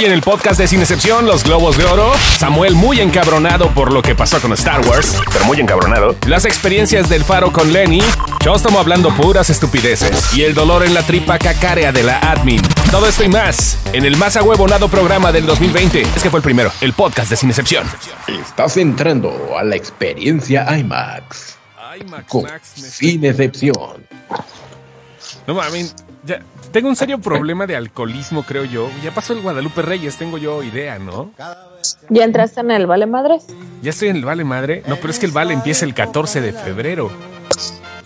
Hoy en el podcast de Sin Excepción, los Globos de Oro, Samuel muy encabronado por lo que pasó con Star Wars, pero muy encabronado, las experiencias del faro con Lenny, Chosomo hablando puras estupideces y el dolor en la tripa cacarea de la admin. Todo esto y más en el más ahuevonado programa del 2020. Es que fue el primero, el podcast de Sin Excepción. Estás entrando a la experiencia IMAX. IMAX, Con Max, sin excepción. No mames, ya tengo un serio problema de alcoholismo, creo yo. Ya pasó el Guadalupe Reyes, tengo yo idea, ¿no? ¿Ya entraste en el Vale Madres? Ya estoy en el Vale Madre. No, pero es que el Vale empieza el 14 de febrero.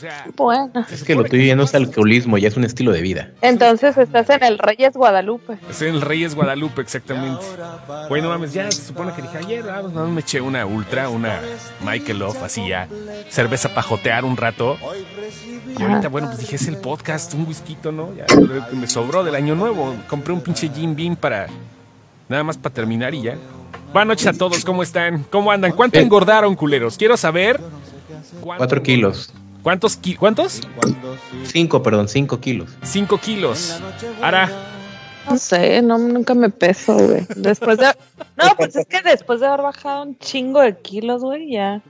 Sea, Bueno. Es que lo tuyo ya no es alcoholismo, ya es un estilo de vida. Entonces estás en el Reyes Guadalupe. estoy en el Reyes Guadalupe, exactamente. Bueno, mames, ya se supone que dije ayer, ah, no, me eché una ultra, una Michael Off, así ya, cerveza para jotear un rato. Y ahorita, bueno, pues dije, es el podcast, un whisky, ¿no? Ya me sobró del año nuevo. Compré un pinche Jim Beam para, nada más para terminar y ya. Buenas noches a todos, ¿cómo están? ¿Cómo andan? ¿Cuánto Bien. engordaron, culeros? Quiero saber. Cuatro kilos. ¿Cuántos? ki- ¿Cuántos? Cinco, perdón, cinco kilos. Cinco kilos. Ahora, No sé, no, nunca me peso, güey. Después de... No, pues es que después de haber bajado un chingo de kilos, güey, ya...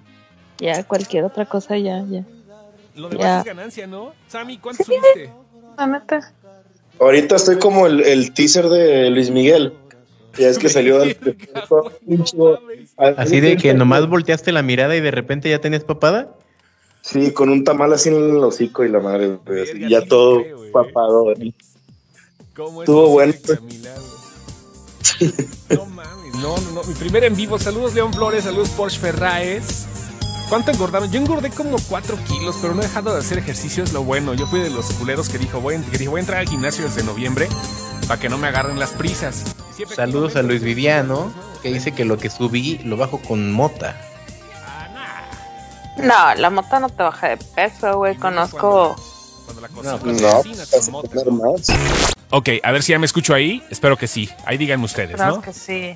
Ya cualquier otra cosa ya, ya. lo demás Ya. es ganancia, ¿no? Sammy, ¿cuánto subiste? La neta. Ahorita estoy como el, el teaser de Luis Miguel. Ya es que salió del- Así de que nomás volteaste la mirada y de repente ya tenías papada. Sí, con un tamal así en el hocico y la madre. Verga, ya sí todo creo, papado. ¿Cómo es Estuvo bueno. güey? No mames, no, no, no. Mi primer en vivo. Saludos, León Flores. Saludos, Porsche Ferraes. ¿Cuánto engordaron? Yo engordé como 4 kilos, pero no he dejado de hacer ejercicio, es lo bueno. Yo fui de los culeros que dijo, voy, que dijo, voy a entrar al gimnasio desde noviembre para que no me agarren las prisas. Saludos a Luis Viviano, que dice que lo que subí lo bajo con mota. No, la mota no te baja de peso, güey. Conozco... Cuando la cocina, No, con mota. comer más. Ok, a ver si ya me escucho ahí. Espero que sí. Ahí díganme ustedes, Claro ¿no? que sí.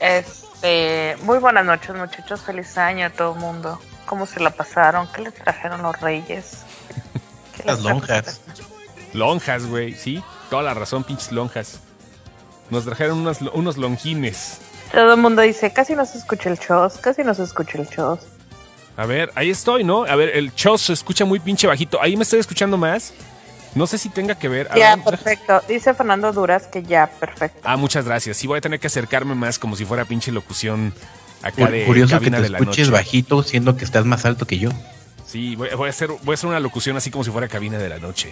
Este, muy buenas noches, muchachos. Feliz año a todo el mundo. ¿Cómo se la pasaron? ¿Qué les trajeron los reyes? ¿Qué Las lonjas. Lonjas, güey, sí. Toda la razón, pinches lonjas. Nos trajeron unos, unos lonjines. Todo el mundo dice, casi no se escucha el shows, casi no se escucha el shows. A ver, ahí estoy, ¿no? A ver, el show se escucha muy pinche bajito. Ahí me estoy escuchando más. No sé si tenga que ver. A Ya, ver, perfecto. Dice Fernando Duras que ya, perfecto. Ah, muchas gracias. Sí, voy a tener que acercarme más como si fuera pinche locución acá de Curioso que te de la escuches noche. bajito siendo que estás más alto que yo. Sí, voy, voy a hacer, voy a hacer una locución así como si fuera cabina de la noche.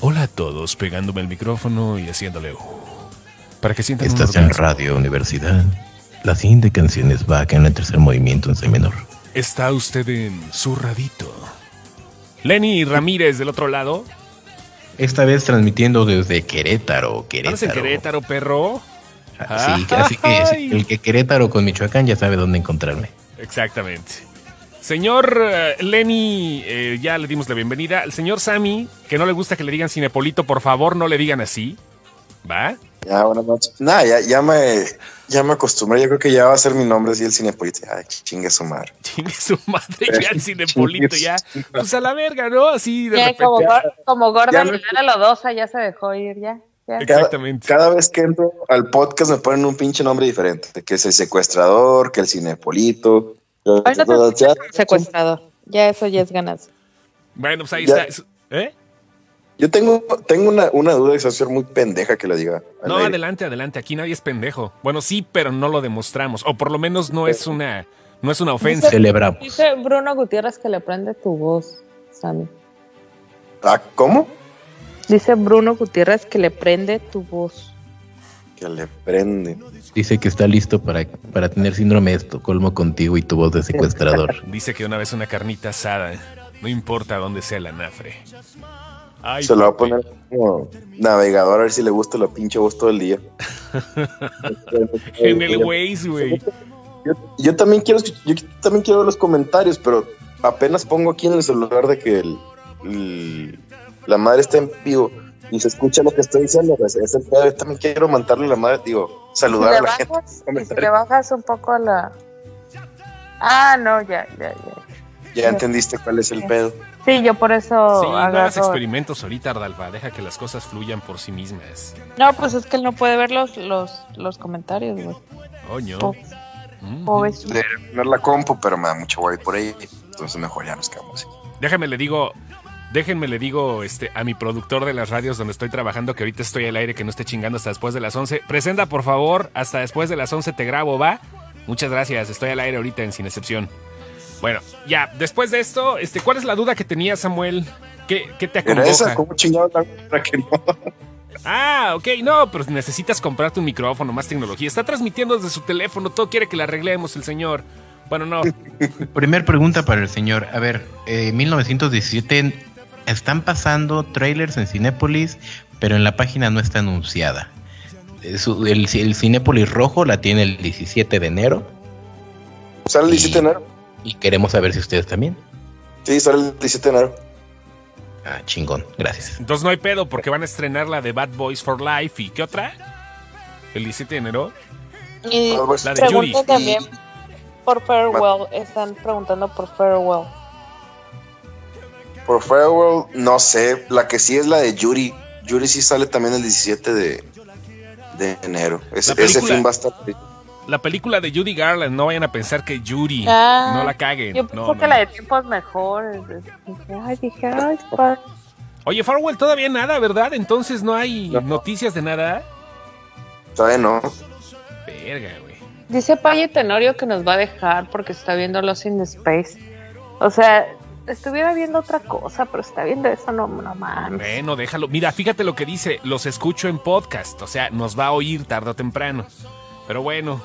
Hola a todos, pegándome el micrófono y haciéndole... uh, para que sientan un Estás en. Radio Universidad. La siguiente canción es Back en el tercer movimiento en C menor. Está usted en su radito. Lenny Ramírez del otro lado. Esta vez transmitiendo desde Querétaro, ¿Estás Querétaro. en Querétaro, perro? Ah, Sí, así que Ay. el que Querétaro con Michoacán ya sabe dónde encontrarme. Exactamente. Señor eh, Lenny, eh, ya le dimos la bienvenida. Al señor Sammy, que no le gusta que le digan Cinepolito, por favor no le digan así. ¿Va? Ya, buenas noches. Nada, ya, ya me, ya me acostumbré. Yo creo que ya va a ser mi nombre así el cinepolito. Ay, chingue su madre. Chingue su madre ya el Cinepolito, ya. Pues a la verga, ¿no? Así de Ya, repente. como, como gorda ya me- Lodosa ya se dejó ir, ya. ya. Cada, Exactamente. cada vez que entro al podcast me ponen un pinche nombre diferente. Que es el secuestrador, que el cinepolito. Hoy no te Ya- escuchas secuestrador. Ya eso ya es ganas. Bueno, pues ahí Ya. está. ¿Eh? Yo tengo, tengo una, una duda y se va a ser muy pendeja que la diga. No, aire. adelante, adelante. Aquí nadie es pendejo. Bueno, sí, pero no lo demostramos. O por lo menos no es una, no es una ofensa. Celebramos. Dice Bruno Gutiérrez que le prende tu voz, Sammy. Ah, ¿Cómo? Dice Bruno Gutiérrez que le prende tu voz. Que le prende. Dice que está listo para, para tener síndrome de Estocolmo contigo y tu voz de secuestrador. Dice que una vez una carnita asada, no importa dónde sea la nafre. Ay, Se lo va a poner como navegador a ver si le gusta la pinche voz todo el día. En el Waze, güey. Yo, yo también quiero yo también quiero ver los comentarios, pero apenas pongo aquí en el celular de que el- el- la madre está en vivo y se escucha lo que estoy diciendo. pues, es el pedo. Yo también quiero mandarle a la madre, digo, saludar Si a la gente. bajas, si le bajas un poco la... Ah, no, ya, ya, ya. Ya entendiste cuál es el pedo. Sí, yo por eso Sí, no hagas agarro- experimentos ahorita, Ardalfa. Deja que las cosas fluyan por sí mismas. No, pues es que él no puede ver los, los, los comentarios, güey. Coño. Po- Mm. la compu, pero me da mucho guay por ahí. Entonces mejor ya nos quedamos así. Déjame le digo, déjenme le digo este, a mi productor de las radios donde estoy trabajando que ahorita estoy al aire, que no esté chingando hasta después de las 11. Presenta, por favor, hasta después de las 11 te grabo, ¿va? Muchas gracias, estoy al aire ahorita en Sin Excepción. Bueno, ya, después de esto, este, ¿cuál es la duda que tenía Samuel? ¿Qué, qué te Era esa, acongoja? ¿cómo chingados la para que no? Ah, ok, no, pero necesitas comprarte un micrófono, más tecnología. Está transmitiendo desde su teléfono, todo quiere que le arreglemos el señor. Bueno, no. Primer pregunta para el señor. A ver, eh, 1917 están pasando trailers en Cinépolis, pero en la página no está anunciada. Eh, su- El, el Cinépolis rojo la tiene el 17 de enero Sale el 17 de enero. Y queremos saber si ustedes también. Sí, sale el 17 de enero. Ah, chingón, gracias. Entonces no hay pedo porque van a estrenar la de Bad Boys for Life. ¿Y qué otra? El 17 de enero. Y Ah, pues, La de Yuri. también por Farewell. Están preguntando por Farewell. Por Farewell, no sé. La que sí es la de Yuri. Yuri sí sale también el 17 de, de enero. Ese, ese film va a estar. La película de Judy Garland, no vayan a pensar que Yuri. Ah, no la caguen. Yo No, pienso no, que no. la de tiempos mejores. Dije, Ay, dije, ay, pa- Oye, Farwell, todavía nada, ¿verdad? Entonces no hay No. noticias de nada. ¿Sabe? No. Verga, güey. Dice Paye Tenorio que nos va a dejar porque está viendo Lost in Space. O sea, estuviera viendo otra cosa, pero está viendo eso, no, no mames. Bueno, déjalo. Mira, fíjate lo que dice. Los escucho en podcast. O sea, nos va a oír tarde o temprano. Pero bueno.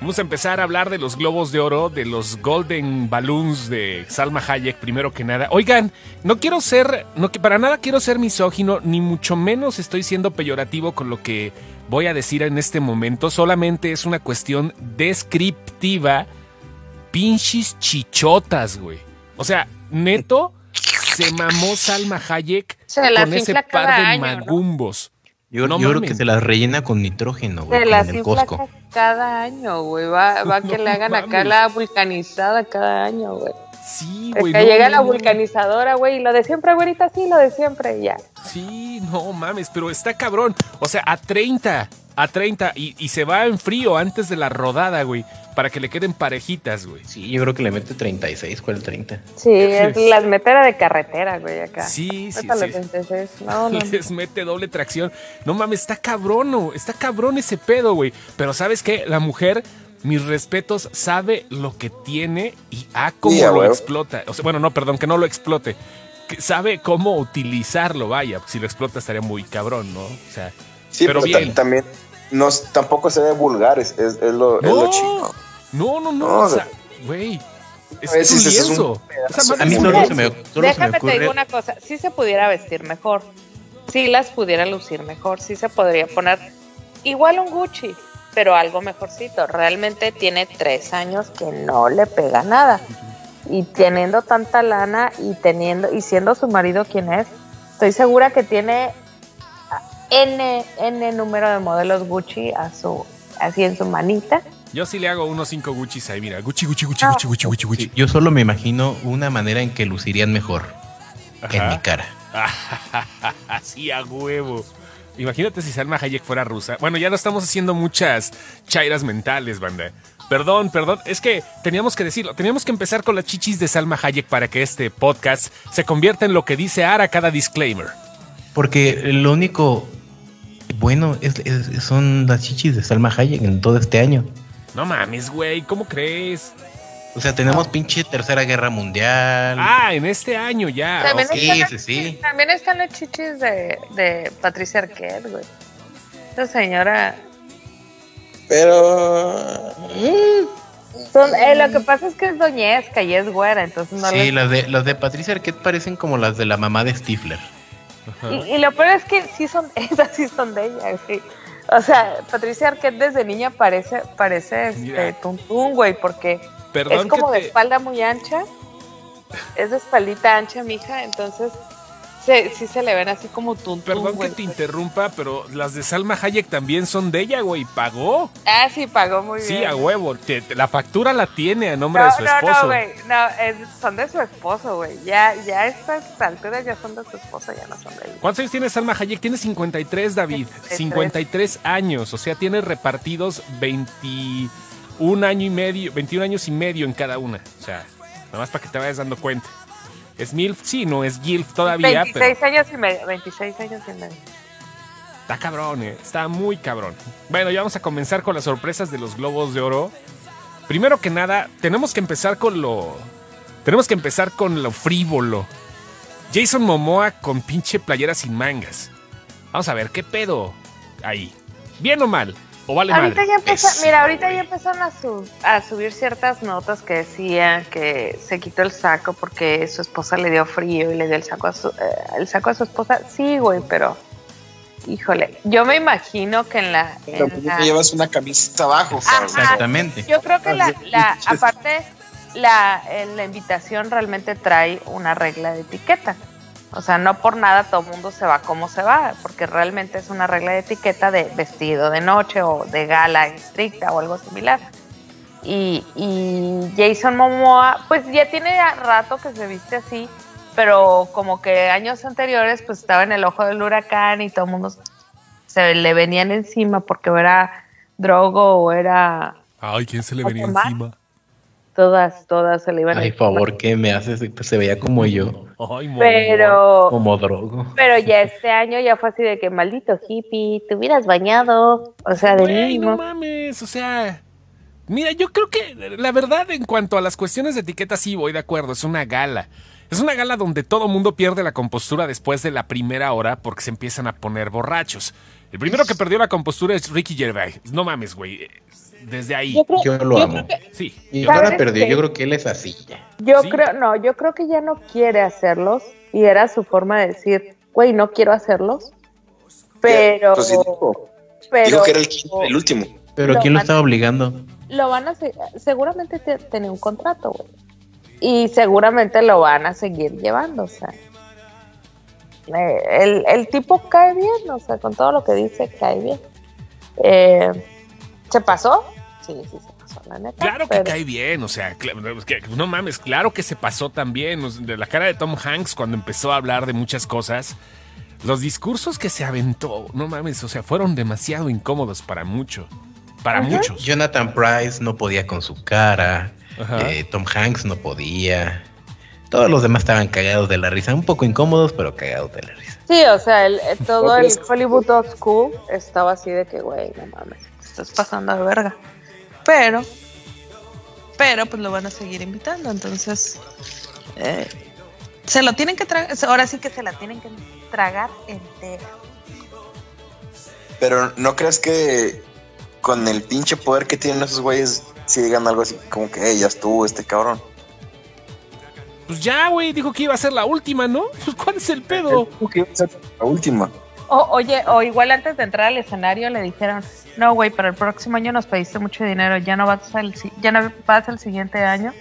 Vamos a empezar a hablar de los globos de oro, de los Golden Balloons de Salma Hayek, primero que nada. Oigan, no quiero ser, no que para nada quiero ser misógino, ni mucho menos estoy siendo peyorativo con lo que voy a decir en este momento. Solamente es una cuestión descriptiva. Pinches chichotas, güey. O sea, neto, se mamó Salma Hayek Se con ese par de año, ¿no? Yo, No yo creo que se las rellena con nitrógeno, güey, Se las infla cada año, güey. Va, va a que le hagan acá la vulcanizada cada año, güey. Sí, Es güey. que no, llega no, la vulcanizadora, güey, y lo de siempre, güerita, sí, lo de siempre, ya. Sí, no mames, pero está cabrón. O sea, a 30, a 30, y, y se va en frío antes de la rodada, güey, para que le queden parejitas, güey. Sí, yo creo que le mete 36, ¿cuál 30? Sí, es las metera de carretera, güey, acá. Sí, sí, sí. 36. No, no, no. Les mete doble tracción. No mames, está cabrón, no, está cabrón ese pedo, güey. Pero ¿sabes qué? La mujer, mis respetos, sabe lo que tiene y a cómo lo explota. O sea, bueno, no, perdón, que no lo explote. Que sabe cómo utilizarlo, vaya. Si lo explota estaría muy cabrón, ¿no? O sea, Sí, Pero pero, bien. también no, tampoco se ve vulgar, es, es, es lo, es lo No. chido. No, no, no. No, o sea, güey. Es, es si un A mí solo se me, solo se me Déjame te digo una cosa, sí se pudiera vestir mejor, sí las pudiera lucir mejor, sí se podría poner igual un Gucci, pero algo mejorcito. Realmente tiene tres años que no le pega nada. Y teniendo tanta lana y teniendo y siendo su marido quien es, estoy segura que tiene n n número de modelos Gucci a su así en su manita. Yo sí le hago unos cinco Gucci's ahí, mira. Gucci, Gucci, Gucci, Ah. Gucci, Gucci, Gucci, Gucci. Sí, Yo solo me imagino una manera en que lucirían mejor en mi cara. Así a huevo. Imagínate si Salma Hayek fuera rusa. Bueno, ya no estamos haciendo muchas chairas mentales, banda. Perdón, perdón. Es que teníamos que decirlo. Teníamos que empezar con las chichis de Salma Hayek para que este podcast se convierta en lo que dice Ara cada disclaimer. Porque lo único bueno es, es- son las chichis de Salma Hayek en todo este año. No mames, güey. ¿Cómo crees? O sea, tenemos pinche tercera guerra mundial. Ah, en este año ya. También, ok. sí, están las sí, también están las chichis de, de Patricia Arquette, güey. Esa señora Pero. Son, eh, lo que pasa es que es doñesca y es güera, entonces no sí, les- las de, las de Patricia Arquette parecen como las de la mamá de Stifler. Y, y lo peor es que sí son, esas sí son de ella, güey. O sea, Patricia Arquette desde niña parece, parece este tuntún, güey, porque Perdón es como de espalda muy ancha. Es de espaldita ancha, mija, entonces se, sí se le ven así como tuntún, Perdón que te interrumpa, pero las de Salma Hayek también son de ella, güey. ¿Pagó? Ah, sí, pagó muy Sí, bien. a huevo. Te- te- la factura la tiene a nombre No, de su no, esposo. no, güey. No, es- son de su esposo, güey. Ya, ya a estas alturas ya son de su esposo, ya no son de ella. ¿Cuántos años tiene Salma Hayek? Tiene 53, David. 53. 53 años. O sea, tiene repartidos 21 año y medio, 21 años y medio en cada una. O sea, nada más para que te vayas dando cuenta. ¿Es MILF? Sí, no es GILF todavía, 26 pero años y medio. 26 años y medio. está cabrón, eh. Está muy cabrón. Bueno, ya vamos a comenzar con las sorpresas de los Globos de Oro. Primero que nada, tenemos que empezar con lo... Tenemos que empezar con lo frívolo. Jason Momoa con pinche playera sin mangas. Vamos a ver, ¿qué pedo ahí? ¿Bien o mal? ¿O vale ahorita madre? ya empezó, Eso, mira, ahorita ya empezaron a, su- a subir ciertas notas que decían que se quitó el saco porque su esposa le dio frío y le dio el saco a su, eh, el saco a su esposa. Sí, güey, pero híjole, yo me imagino que en la, Pero en la- te llevas una camisa abajo. Ajá. Exactamente. Yo creo que la, la- aparte, la, eh, la invitación realmente trae una regla de etiqueta. O sea, no por nada todo el mundo se va como se va, porque realmente es una regla de etiqueta de vestido de noche o de gala estricta o algo similar. Y, y Jason Momoa, pues ya tiene rato que se viste así, pero como que años anteriores, pues estaba en el ojo del huracán y todo el mundo se le venían encima porque era drogo o era Ay, ¿quién se le venía encima? Todas, todas se le iban Ay, favor, ¿qué me haces? Pues se veía como yo, Ay. Pero, como drogo. pero ya este año ya fue así de que maldito hippie, te hubieras bañado, o sea, de no mínimo. mames, o sea. Mira, yo creo que la verdad, en cuanto a las cuestiones de etiqueta, sí voy de acuerdo. Es una gala. Es una gala donde todo mundo pierde la compostura después de la primera hora porque se empiezan a poner borrachos. El primero que perdió la compostura es Ricky Gervais. No mames, güey. Desde ahí. Yo creo, Yo lo yo amo. que- Sí. Y ¿Sabes ahora perdió, qué? yo creo que él es así ya. yo Sí. creo, no, yo creo que ya no quiere hacerlos y era su forma de decir, güey, no quiero hacerlos. Pero, Pues sí, dijo, pero dijo que era el, quinto- el último. Pero Lo ¿quién lo estaba obligando? lo van a se- seguramente te- tenía un contrato, güey. Y seguramente lo van a seguir llevando, o sea. El, el tipo cae bien, o sea, con todo lo que dice, cae bien. Eh, ¿Se pasó? Sí, sí, se pasó, la neta. Claro que pero- cae bien, o sea, que- no mames, claro que se pasó también. De la cara de Tom Hanks cuando empezó a hablar de muchas cosas. Los discursos que se aventó, no mames, o sea, fueron demasiado incómodos para mucho. Para Ajá. muchos. Jonathan Price no podía con su cara. Eh, Tom Hanks no podía. Todos los demás estaban cagados de la risa. Un poco incómodos, pero cagados de la risa. Sí, o sea, el, el- todo ¿No el? Hollywood Old School estaba así de que, güey, no mames, te estás pasando de verga. Pero, pero pues lo van a seguir invitando, entonces eh, se lo tienen que tragar, ahora sí que se la tienen que tragar entera. Pero ¿no crees que con el pinche poder que tienen esos güeyes, si digan algo así como que, "Ey, ya estuvo este cabrón? Pues ya, güey, dijo que iba a ser la última, ¿no? Pues ¿cuál es el pedo? Dijo que iba a ser la última. O, oye, o igual antes de entrar al escenario le dijeron, no, güey, pero el próximo año nos pediste mucho dinero, ya no vas al, ya no vas al siguiente año.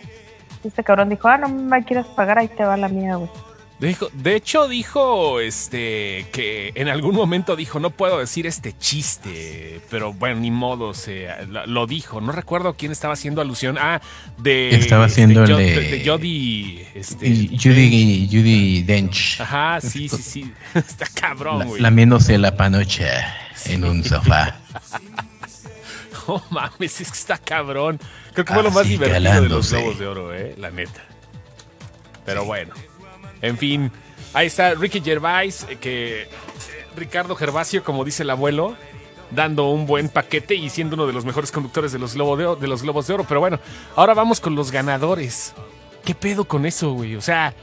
Y este cabrón dijo, ah, no me quieres pagar, ahí te va la mía, güey. Dijo, de hecho, dijo este que en algún momento dijo, no puedo decir este chiste, pero bueno, ni modo, se, lo, dijo. No recuerdo quién estaba haciendo alusión. Ah, de. Estaba haciendo este, el de- de Jody. Este, Judy, Judy Dench. Ajá, sí, sí, sí. Está cabrón, la- güey. lamiéndose la panocha en un sofá. No mames, es que está cabrón. Creo que fue lo más Así, divertido de los. Globos de Oro, eh, la neta. Pero bueno, en fin, ahí está Ricky Gervais, eh, que eh, Ricardo Gervasio, como dice el abuelo, dando un buen paquete y siendo uno de los mejores conductores de los, Globo de, Oro, de los Globos de Oro. Pero bueno, ahora vamos con los ganadores. ¿Qué pedo con eso, güey? O sea,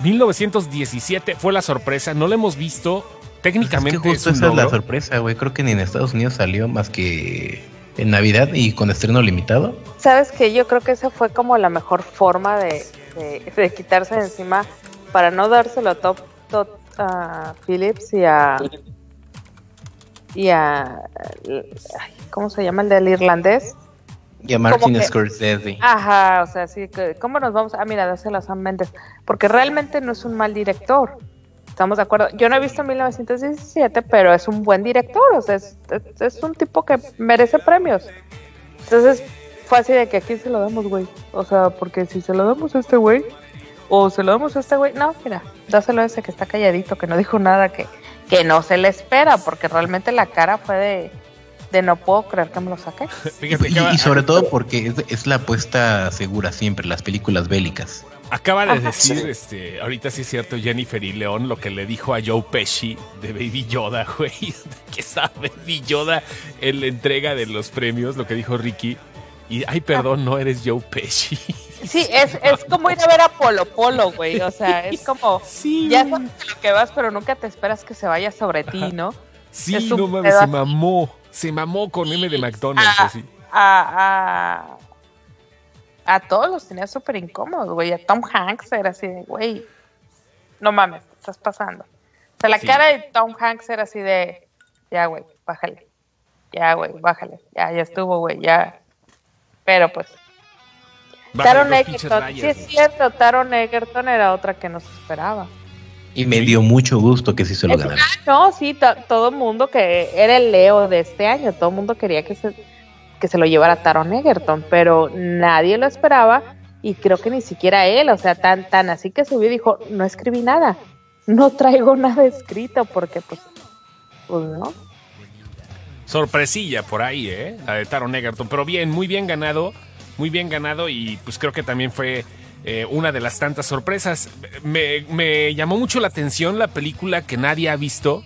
1917 fue la sorpresa, no lo hemos visto. Técnicamente es que justo es un esa es la sorpresa, güey. Creo que ni en Estados Unidos salió más que en Navidad y con estreno limitado. ¿Sabes qué? Yo creo que esa fue como la mejor forma de, de- de quitarse de encima para no dárselo a Top, Todd a Phillips y a. y a. ay, ¿Cómo se llama el del irlandés? Y a Martin que- Scorsese. Ajá, o sea, sí, ¿cómo nos vamos? Ah, mira, dáselo a Sam Mendes. Porque realmente no es un mal director. Estamos de acuerdo. Yo no he visto 1917, pero es un buen director, o sea, es, es- es un tipo que merece premios. Entonces, fue así de que aquí se lo damos, güey. O sea, porque si se lo damos a este güey, o se lo damos a este güey, no, mira, dáselo a ese que está calladito, que no dijo nada, que, que no se le espera, porque realmente la cara fue de, de no puedo creer que me lo saqué. Fíjate, Y, sobre todo porque es, es la apuesta segura siempre, las películas bélicas. acaba de Ajá. decir, Sí. este, ahorita sí es cierto, Jennifer y León, lo que le dijo a Joe Pesci de Baby Yoda, güey. que sabe Baby Yoda en la entrega de los premios, lo que dijo Ricky. Y, ay, perdón, no eres Joe Pesci. Sí, es, es como ir a ver a Polo Polo, güey. O sea, es como, Sí, ya sabes a lo que vas, pero nunca te esperas que se vaya sobre ti, ¿no? Sí, es no mames, se mamó. Se mamó con M de McDonald's, Ah. así. A, a, a todos los tenía súper incómodos, güey. A Tom Hanks era así de, güey, no mames, te estás pasando. O sea, la Sí. cara de Tom Hanks era así de, ya, güey, bájale. Ya, güey, bájale. Ya, ya estuvo, güey, ya. Pero pues, Bájale Taron Egerton, rayas, sí es cierto, Taron Egerton era otra que no se esperaba. Y me dio mucho gusto que sí se lo ganara. No, sí, to- todo el mundo que era el Leo de este año, todo el mundo quería que se, que se lo llevara Taron Egerton, pero nadie lo esperaba y creo que ni siquiera él, o sea, tan, tan así que subió y dijo, no escribí nada, no traigo nada escrito porque pues, pues no. Sorpresilla por ahí, ¿eh? La de Taron Egerton. Pero bien, muy bien ganado. Muy bien ganado y pues creo que también fue eh, una de las tantas sorpresas. Me, me llamó mucho la atención la película que nadie ha visto.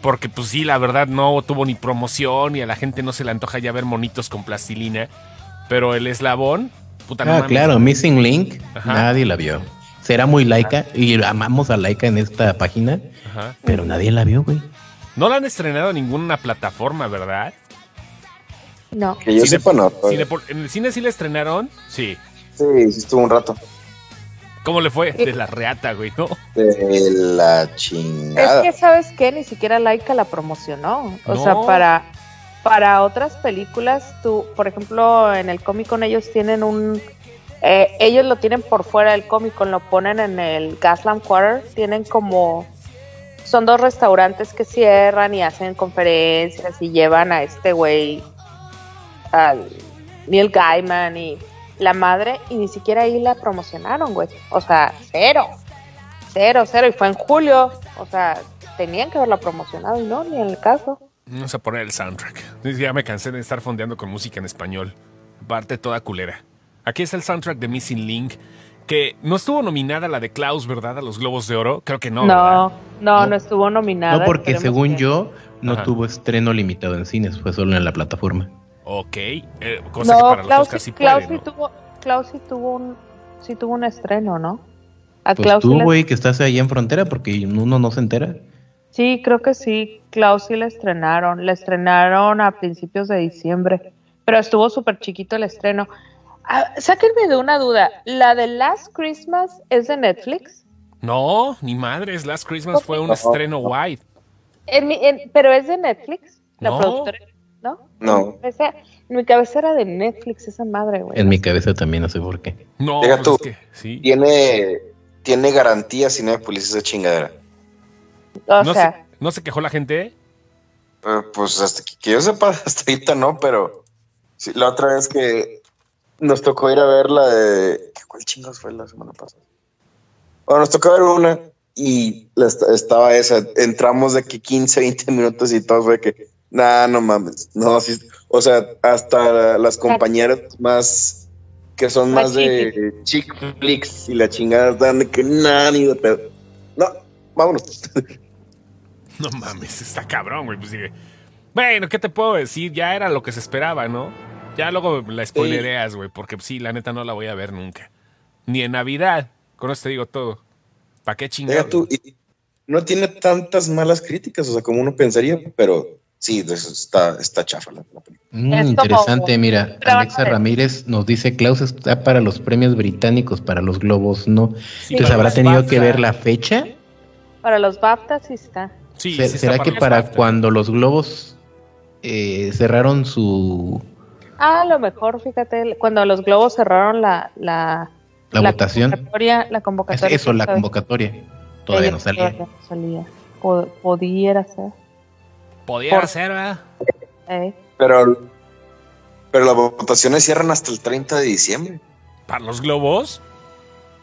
Porque pues sí, la verdad no tuvo ni promoción y a la gente no se le antoja ya ver monitos con plastilina. Pero el eslabón, puta no Ah, mames. claro, Missing Link, Ajá. nadie la vio. Será muy laica y amamos a laica en esta página, Ajá. pero nadie la vio, güey. No la han estrenado en ninguna plataforma, ¿verdad? No. Que yo sepa, no. Cinepol- ¿En el cine sí la estrenaron? Sí. Sí, sí estuvo un rato. ¿Cómo le fue? De la reata, güey, ¿no? De la Es chingada. que, ¿sabes qué? Ni siquiera Laika la promocionó. O No. sea, para, para otras películas, tú, por ejemplo, en el Comic Con ellos tienen un... eh, ellos lo tienen por fuera del Comic Con, lo ponen en el Gaslamp Quarter. Tienen como... Son dos restaurantes que cierran y hacen conferencias y llevan a este güey, al Neil Gaiman y la madre, y ni siquiera ahí la promocionaron, güey. O sea, cero. Cero, cero. Y fue en julio. O sea, tenían que haberla promocionado y no, ni en el caso. Vamos a poner el soundtrack. Ya me cansé de estar fondeando con música en español. Parte toda culera. Aquí está el soundtrack de Missing Link. Que no estuvo nominada la de Klaus, ¿verdad? A los Globos de Oro. Creo que no. No, no, no, No. estuvo nominada. No, porque según que- yo, no Ajá. tuvo estreno limitado en cines, fue solo en la plataforma. Ok. eh, cosa que No, para los Klaus, Oscars sí Klaus puede, sí tuvo, Klaus sí tuvo un, sí tuvo un estreno, ¿no? A Pues Klaus sí tú, le- güey, que estás ahí en frontera, porque uno no se entera. Sí, creo que sí. Klaus sí la estrenaron. La estrenaron a principios de diciembre. Pero estuvo súper chiquito el estreno. Ah, sáquenme de una duda. ¿La de Last Christmas es de Netflix? No, ni madres. Last Christmas fue un No. estreno wide. En mi- en- ¿Pero es de Netflix? La No. productora. ¿No? No. Esa- en mi cabeza era de Netflix esa madre, güey. En mi cabeza también, no sé por qué. No, Deja pues tú. es que sí. Tiene, tiene garantía Cinépolis esa chingadera. O no, sea, se, ¿No se quejó la gente? Eh, pues hasta que, que yo sepa, hasta ahorita no, pero sí, la otra vez que nos tocó ir a ver la de. ¿Cuál chingos fue la semana pasada? Bueno, nos tocó ver una y la estaba esa. Entramos de que 15, 20 minutos y todo fue que. Nah, no mames. No, sí. O sea, hasta las compañeras más. que son más de chick flicks y la chingada están de que nada, ni de pedo. No, vámonos. No mames, está cabrón, güey. Pues dije, bueno, ¿qué te puedo decir? Ya era lo que se esperaba, ¿no? Ya luego la spoilereas, güey, porque sí, la neta no la voy a ver nunca. Ni en Navidad. Con eso te digo todo. ¿Para qué chingar? no tiene tantas malas críticas, o sea, como uno pensaría, pero sí, está, está chafa la, la película. Mm, Es como- interesante, mira, Pero Alexa. Ramírez nos dice, Klaus está para los premios británicos, para los globos no. Sí, Entonces habrá tenido BAFTA. que ver la fecha. para los BAFTA sí está. Sí, Se- sí está ¿Será que para BAFTA. cuando los globos eh, cerraron su a lo mejor, fíjate, cuando los globos cerraron la, la, la, votación? convocatoria, la Es convocatoria. eso, la convocatoria. Todavía no salía. todavía no salía. Po- Pudiera ser. Podía Por- ser, ¿verdad? ¿eh? Pero, pero las votaciones cierran hasta el 30 de diciembre. ¿Para los globos?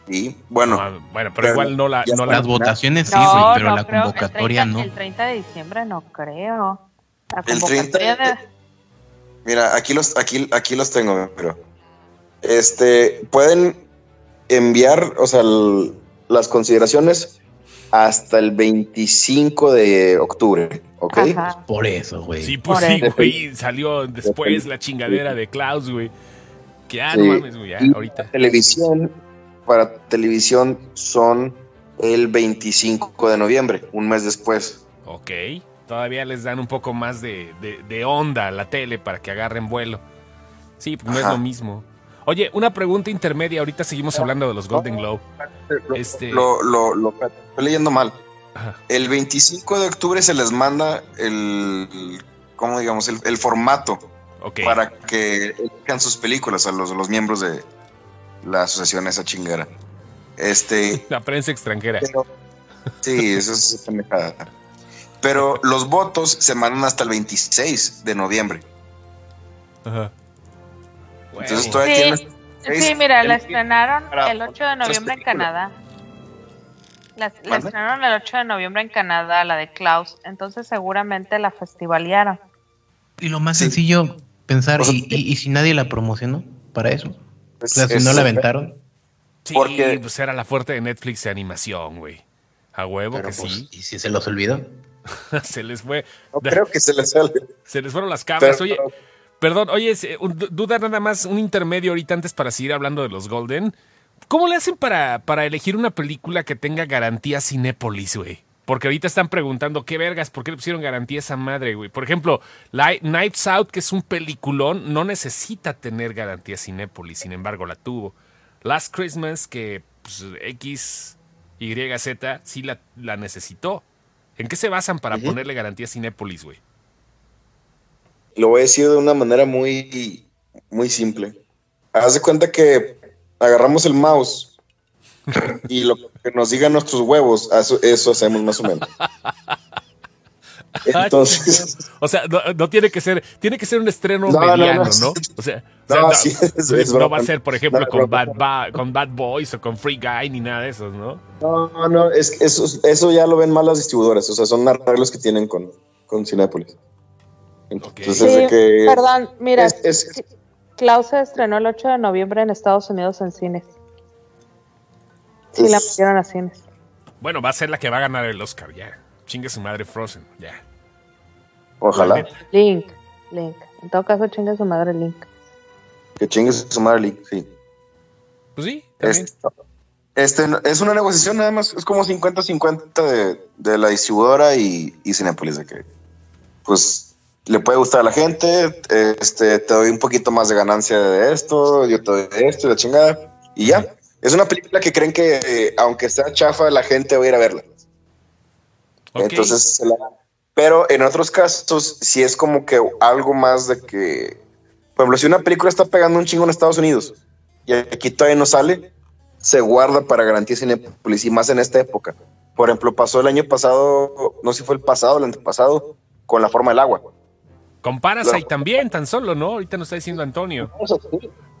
Y bueno, No, bueno, pero pero igual no la, no la Las votaciones sí, No, güey, pero no la convocatoria el 30, no. El 30 de diciembre no creo. La El 30 convocatoria de... mira, aquí los, aquí, aquí los tengo, pero este pueden enviar, o sea, el- las consideraciones hasta el 25 de octubre, ¿ok? Ajá. Por eso, güey. Sí, pues Por sí, güey. Salió después la chingadera de Klaus, güey. Que ah, Sí. no mames, güey, ahorita. Televisión, para televisión son el 25 de noviembre, un mes después. Ok. Todavía les dan un poco más de, de- de onda a la tele para que agarren vuelo. Sí, pues no es lo mismo. Oye, una pregunta intermedia. Ahorita seguimos hablando de los Golden Globe. Lo, Este- lo, lo- lo- estoy leyendo mal. Ajá. El 25 de octubre se les manda el, ¿cómo digamos? El, el formato para que elijan sus películas a los, los miembros de la asociación esa chingera. Este, La prensa extranjera. pero, sí, eso es pendejada. Pero los votos se mandan hasta el 26 de noviembre. Ajá. Entonces todavía Sí. tienen Sí, mira, la estrenaron el 8 de noviembre en. Canadá. La, estrenaron el 8 de noviembre en Canadá, la de Klaus. Entonces seguramente la festivalearon. Y lo más Sí. sencillo, pensar, O sea, ¿y, y, y si nadie la promocionó para eso? O sea, si es- no la aventaron. Sí, porque- pues era la fuerte de Netflix de animación, güey. A huevo Pero que pues, sí. ¿y si se los olvidó? se les fue. No creo que se les sale. Se les fueron las cabras. Pero- Oye, perdón, oye, eh, duda nada más, un intermedio ahorita antes para seguir hablando de los Golden. ¿Cómo le hacen para, para elegir una película que tenga garantía Cinépolis, güey? Porque ahorita están preguntando, ¿qué vergas? ¿Por qué le pusieron garantía a esa madre, güey? Por ejemplo, Knives Out, que es un peliculón, no necesita tener garantía Cinépolis, sin embargo la tuvo. Last Christmas, que pues, X, Y, Z, sí la, la necesitó. ¿En qué se basan para ponerle garantía Cinépolis, güey? Lo voy a decir de una manera muy, muy simple. Haz de cuenta que agarramos el mouse y lo que nos digan nuestros huevos, eso, eso hacemos más o menos. Entonces, O sea, no, no tiene que ser, tiene que ser un estreno No, no, mediano, ¿no? no. O sea, No, o sea, no, sí, es- no es va a ser, por ejemplo, No, con. Bad, Ba- con Bad Boys o con Free Guy ni nada de esos, ¿no? no, no, es, que eso, eso ya lo ven mal las distribuidoras, o sea, son arreglos que tienen con, con Cinépolis. Entonces, Sí, de que perdón, mira, es- es- Klaus se estrenó el 8 de noviembre en Estados Unidos en cines. Sí, la metieron a cines. Bueno, va a ser la que va a ganar el Oscar, ya. Chingue su madre Frozen, ya. ojalá Link, Link. En todo caso, chinga su madre Link. que chingues su madre, Link, sí. Pues sí, también. Este, este, es una negociación nada más, es como 50-50 de, de la distribuidora y, y Cinepolis, de que pues le puede gustar a la gente, este, te doy un poquito más de ganancia de esto, yo te doy de esto y la chingada, y ya. Es una película que creen que eh, aunque sea chafa, la gente va a ir a verla. Entonces, se la- pero en otros casos, sí es como que algo más de que, por ejemplo, si una película está pegando un chingo en Estados Unidos y aquí todavía no sale, se guarda para garantía Cinepolis y más en esta época. Por ejemplo, pasó el año pasado, no sé si fue el pasado o el antepasado, con la forma del agua. Con Parasite No. también, tan solo, ¿no? Ahorita nos está diciendo Antonio.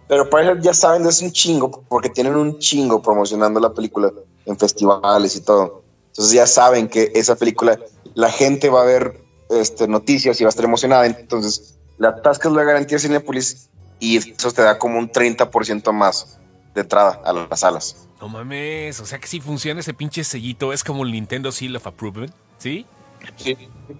Pero para ya saben es un chingo, porque tienen un chingo promocionando la película en festivales y todo. Entonces ya saben que esa película, la gente va a ver este, noticias y va a estar emocionada. Entonces le atascas la garantía de Cinepolis y eso te da como un 30% más de entrada a las salas. No mames, o sea que si funciona ese pinche sellito, es como el Nintendo Seal of Approval, ¿sí?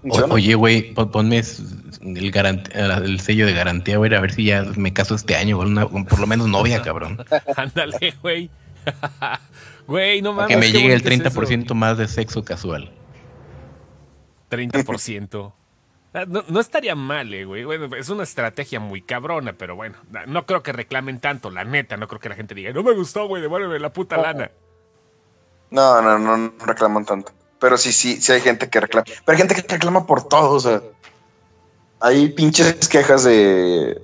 O- oye, güey, pon- ponme el, sello de garantía, güey, a ver si ya me caso este año una, por lo menos novia, cabrón. Ándale, güey. Güey, no mames. que me llegue el bonito es eso. 30% más de sexo casual. 30%. Ah, No, no estaría mal, eh, güey. Bueno, es una estrategia muy cabrona, pero bueno, no creo que reclamen tanto, la neta. No creo que la gente diga, no me gustó, güey, devuélveme la puta lana. No, no, no, no reclaman tanto. Pero sí, sí, sí hay gente que reclama. Pero hay gente que reclama por todo, o sea. Hay pinches quejas de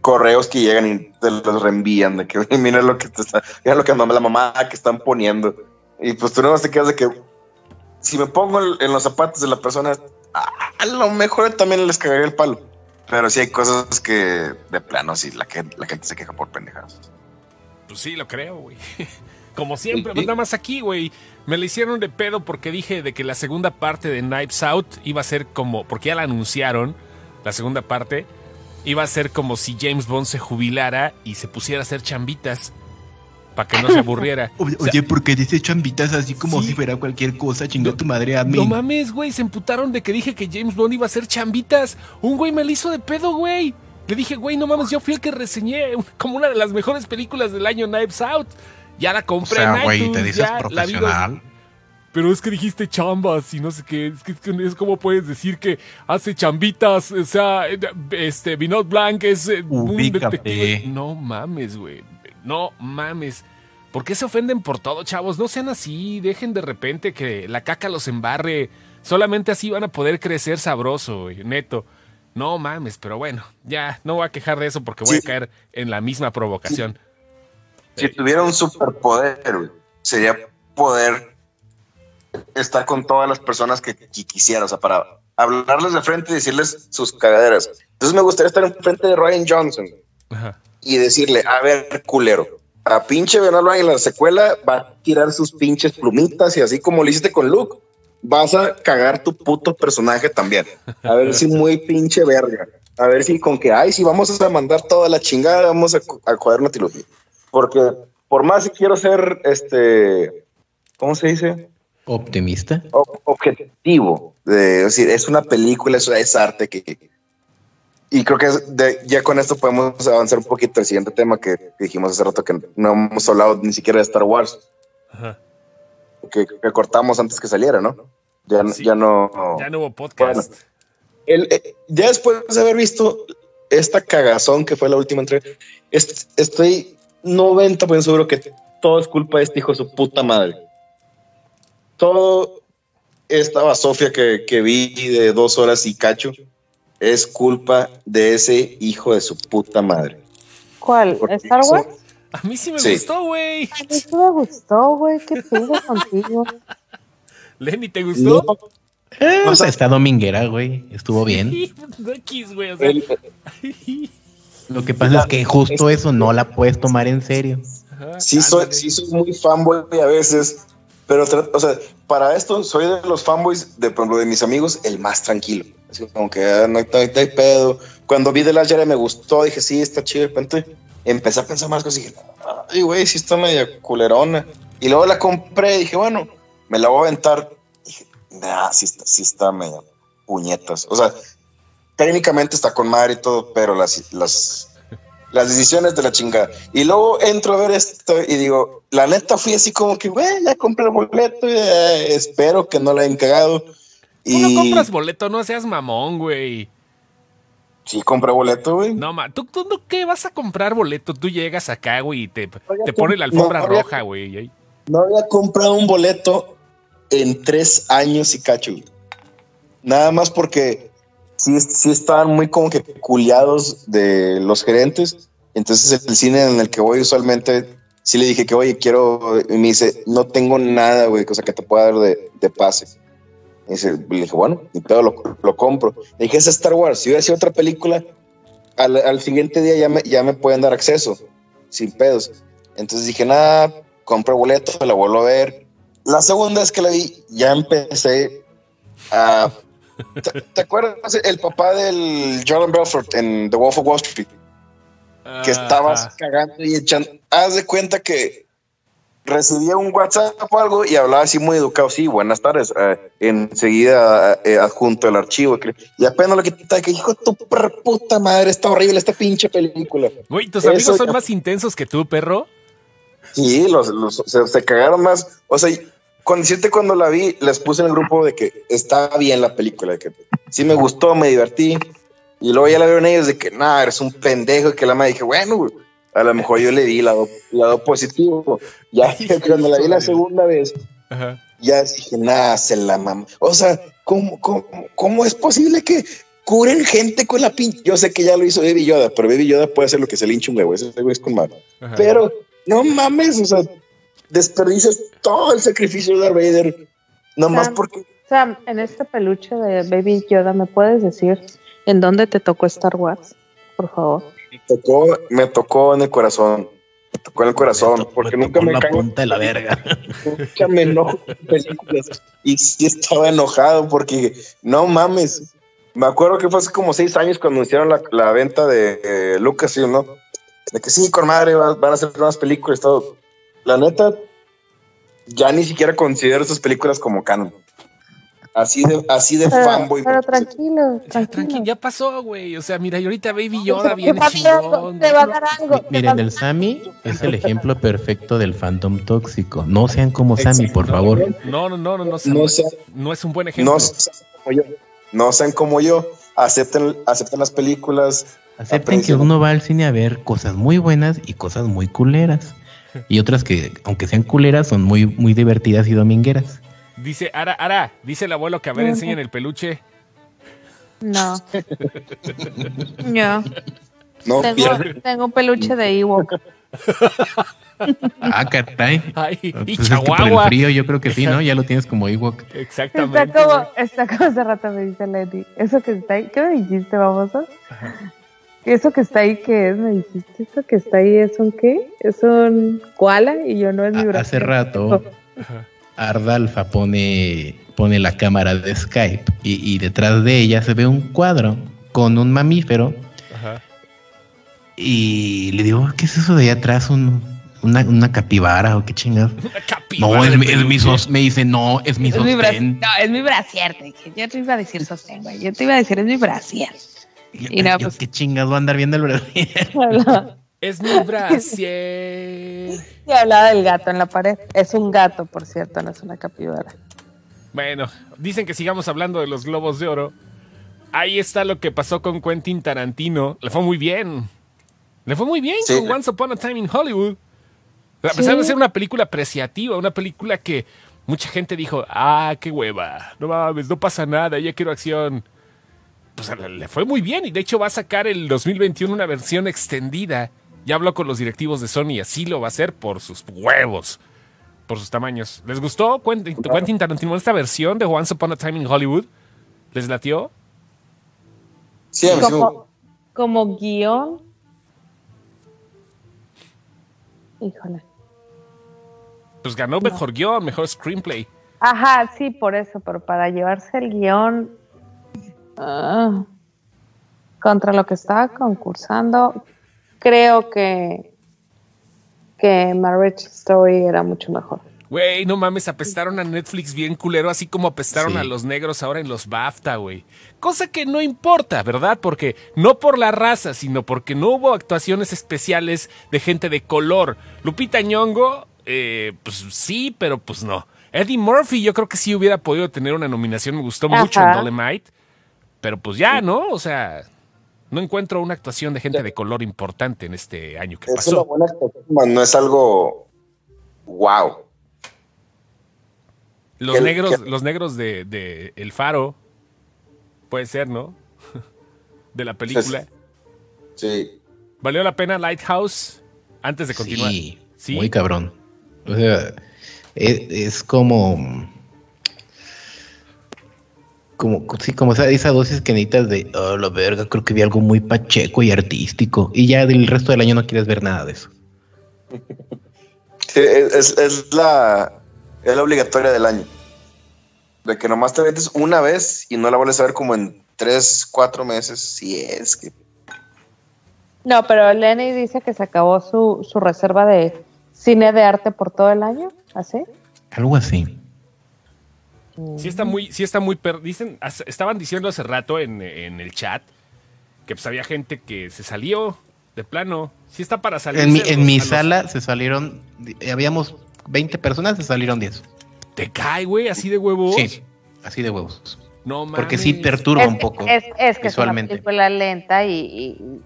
correos que llegan y te los reenvían, de que "Oye, mira lo que te está, mira lo que la mamá que están poniendo. Y pues tú no te quedas de que, si me pongo en, los zapatos de la persona, a, lo mejor también les cagaría el palo. Pero sí hay cosas que de plano sí la, que, la gente se queja por pendejadas. Pues sí, lo creo, güey. Como siempre, pues nada más aquí, güey. Me le hicieron de pedo porque dije de que la segunda parte de Knives Out iba a ser como, porque ya la anunciaron, la segunda parte, iba a ser como si James Bond se jubilara y se pusiera a hacer chambitas para que no se aburriera. Oye, O sea, oye, porque dice chambitas así como Sí. si fuera cualquier cosa, chinga No, tu madre a mí. No mames, güey, se emputaron de que dije que James Bond iba a hacer chambitas. Un güey me le hizo de pedo, güey. Le dije, güey, no mames, yo fui el que reseñé como una de las mejores películas del año Knives Out. Ya la o compré sea, en güey, iTunes, te dices ya la vi dos- profesional. Pero es que dijiste chambas y no sé qué. Es que, como puedes decir que hace chambitas. O sea, este, Vinod Blanc es eh, un detective. No mames, güey. No mames. ¿Por qué se ofenden por todo, chavos? No sean así. Dejen de repente que la caca los embarre. Solamente así van a poder crecer sabroso, güey, neto. No mames, pero bueno, ya no voy a quejar de eso porque voy Sí. a caer en la misma provocación. Si tuviera un superpoder, güey, sería poder estar con todas las personas que, que quisiera, o sea, para hablarles de frente y decirles sus cagaderas. Entonces me gustaría estar enfrente de Ryan Johnson Ajá. y decirle, a ver, culero, a pinche Bernard Blanc en la secuela va a tirar sus pinches plumitas y así como lo hiciste con Luke, vas a cagar tu puto personaje también. A ver si muy pinche verga. A ver si con que, ay, si vamos a mandar toda la chingada, vamos a, a joder una trilogía. Porque por más que quiero ser, este, ¿cómo se dice? Optimista. ob- objetivo. De, es decir, es una película, es, es arte que... Y creo que es de- ya con esto podemos avanzar un poquito al siguiente tema que, dijimos hace rato que no hemos hablado ni siquiera de Star Wars, Ajá. que, que cortamos antes que saliera, ¿no? Ya, no- Sí. ya no... Ya no hubo podcast. Bueno. El- eh, ya después de haber visto esta cagazón que fue la última entrega, est- estoy 90% seguro que todo es culpa de este hijo de su puta madre. Todo esta Sofía que, que vi de dos horas y cacho es culpa de ese hijo de su puta madre. ¿Cuál? Porque ¿Star Wars? A mí sí me Sí. gustó, güey. A mí sí me gustó, güey. ¿Qué pedo contigo? Lenny, ¿te gustó? No, Eh, O sea- está dominguera, güey. Estuvo bien. Güey. O sea, el- Lo que pasa La- es que justo eso no la puedes tomar en serio. ajá, sí soy, sí soy muy fanboy a veces, pero o sea, para esto soy de los fanboys de, por ejemplo, de mis amigos el más tranquilo. Así como que ah, no, hay, no pedo. Cuando vi The Last Jedi me gustó, dije, sí, está chido. De repente empecé a pensar más cosas y dije, ay, güey, sí está media culerona. Y luego la compré y dije, bueno, me la voy a aventar. Y dije, nah, sí está, sí está media puñetas. O sea, técnicamente está con madre y todo, pero las, las decisiones de la chingada. Y luego entro a ver esto y digo, la neta fui así como que, güey, ya compré el boleto, ya espero que no la hayan cagado. Tú Y no compras boleto, no seas mamón, güey. sí compré boleto, güey. No, ma, ¿tú, tú no qué vas a comprar boleto? Tú llegas acá, güey, y te, te pone la alfombra no, roja, güey. y No había comprado un boleto en tres años y cacho. güey. Nada más porque sí, sí estaban muy como que culiados de los gerentes. Entonces el cine en el que voy usualmente sí le dije que, oye, quiero, y me dice, no tengo nada, güey, cosa que te pueda dar de, de pase. Y dice, le dije, bueno, y todo lo, lo compro. Le dije, es Star Wars. Si hubiera sido otra película, al, al siguiente día ya me, ya me pueden dar acceso, sin pedos. Entonces dije, nada, compro boleto, la vuelvo a ver. La segunda vez que la vi, ya empecé a... ¿Te, te acuerdas el papá del Jordan Belfort en The Wolf of Wall Street? Que estabas Ajá. cagando y echando... Haz de cuenta que recibía un WhatsApp o algo y hablaba así muy educado. Sí, buenas tardes. eh, enseguida eh, adjunto el archivo. Y apenas lo que que hijo de tu perra puta madre, está horrible esta pinche película. Güey, ¿tus Eso amigos son ya- más intensos que tú, perro? Sí, los, los- se, se cagaron más. O sea, con decirte cuando la vi, les puse en el grupo de que está bien la película, de que sí me gustó, me divertí. Y luego ya la vieron ellos de que, nada, eres un pendejo. Y que la madre dije, bueno, güey, a lo mejor yo le di lado, lado positivo. Ya cuando la vi la segunda vez, Ajá. ya dije, nada, se la mamá. O sea, ¿cómo, cómo, cómo es posible que curen gente con la pinche? Yo sé que ya lo hizo Baby Yoda, pero Baby Yoda puede hacer lo que se le hinche un huevo. Ese güey es con mano. Pero no mames, o sea, desperdicias todo el sacrificio de Darth Vader. Nomás Sam. porque Sam, en este peluche de Baby Yoda, ¿me puedes decir en dónde te tocó Star Wars? Por favor. me tocó, me tocó en el corazón. Me tocó en el corazón. Porque Me nunca tocó me la cago, punta de la verga. nunca me enojo con películas. Y sí estaba enojado porque no mames. Me acuerdo que fue hace como seis años cuando anunciaron la, la venta de eh, Lucasfilm, ¿no? De que sí, con madre, va- van a hacer nuevas películas y todo. La neta, ya ni siquiera considero esas películas como canon. Así de, así de Pero, fanboy. pero tranquilo, Ya, tranquilo. tranqui, ya pasó, güey. O sea, mira, y ahorita Baby Yoda viene chingón. te va a dar algo. Miren, el Sammy es el ejemplo perfecto del fandom tóxico. No sean como Sammy, por favor. No, no, no, no, no, No no, sean, no es un buen ejemplo. no sean como yo. No sean como yo. Acepten, acepten las películas. Acepten que uno va al cine a ver cosas muy buenas y cosas muy culeras. Y otras que, aunque sean culeras, son muy, muy divertidas y domingueras. Dice, Ara, Ara, dice el abuelo que a ver, enseñen el peluche. No. No. No Tengo, tengo un peluche de Ewok. Ah, caray. Ay, y Pues es que por el frío yo creo que sí, ¿no? Ya lo tienes como Ewok. Está Exactamente. como, güey. está como hace rato me dice Lenny. Eso que está ahí, ¿qué me dijiste, baboso? Eso que está ahí, ¿qué es? Me dijiste, eso que está ahí es un qué? Es un koala y yo no es mi A- brazo. Hace rato, Ardalfa pone, pone la cámara de Skype y, y detrás de ella se ve un cuadro con un mamífero Ajá. y le digo, ¿qué es eso de allá atrás? Un- una, una capibara o qué capibara No, es, mi- es mi peluche. sos- me dice, no, es mi Es mi, sostén. no, es mi brasier, te dije. Yo te iba a decir sostén, güey. Yo te iba a decir, es mi brasier. Y no, yo, pues- ¿Qué chingados va a andar viendo el brasier? Es mi brasier. y hablaba del gato en la pared. Es un gato, por cierto, no es una capibara. Bueno, dicen que sigamos hablando de los globos de oro. Ahí está lo que pasó con Quentin Tarantino. Le fue muy bien. Le fue muy bien Sí. con Once Upon a Time in Hollywood. A pesar de ser una película apreciativa, una película que mucha gente dijo, ah, qué hueva, no mames, no pasa nada, ya quiero acción. Pues le fue muy bien y de hecho va a sacar el 2021 una versión extendida. Ya habló con los directivos de Sony y así lo va a hacer por sus huevos, por sus tamaños. ¿Les gustó Quentin, Quentin Tarantino esta versión de Once Upon a Time in Hollywood? ¿Les latió? Sí, como guion. Híjole. Pues ganó mejor guion, mejor screenplay. Ajá, sí, por eso, pero para llevarse el guion ah, contra lo que estaba concursando, creo que, que Marriage Story era mucho mejor. Güey, no mames, apestaron a Netflix bien culero, así como apestaron Sí. a los negros ahora en los BAFTA, güey. Cosa que no importa, ¿verdad? Porque no por la raza, sino porque no hubo actuaciones especiales de gente de color. Lupita Nyong'o, eh, pues sí, pero pues no. Eddie Murphy yo creo que sí hubiera podido tener una nominación, me gustó mucho en. Dolemite. Pero pues ya, ¿no? O sea, no encuentro una actuación de gente de color importante en este año que es una pasó. buena actuación, mas no es algo wow. Los ¿Qué- negros, qué? los negros de, de El Faro, puede ser, ¿no? De la película. Sí. ¿Valió la pena Lighthouse antes de continuar? Sí, Sí. muy cabrón. O sea, es, es como. Como, sí, como esa, esa dosis que necesitas de, oh, la verga, creo que vi algo muy pacheco y artístico. Y ya del resto del año no quieres ver nada de eso. Sí, es, es- es la, es la obligatoria del año. De que nomás te metes una vez y no la vuelves a ver como en tres, cuatro meses. Si es que. No, pero Lenny dice que se acabó su, su reserva de cine de arte por todo el año, ¿así? Algo así. Sí está muy, sí está muy per- dicen, estaban diciendo hace rato en, en el chat que pues había gente que se salió de plano. Sí está para salir. En mi, en mi sala se salieron, habíamos 20 personas, se salieron 10. ¿Te cae, güey? Así de huevos. Sí, así de huevos. No mames. Porque sí perturba un poco Es, es que visualmente. es una película lenta y, y-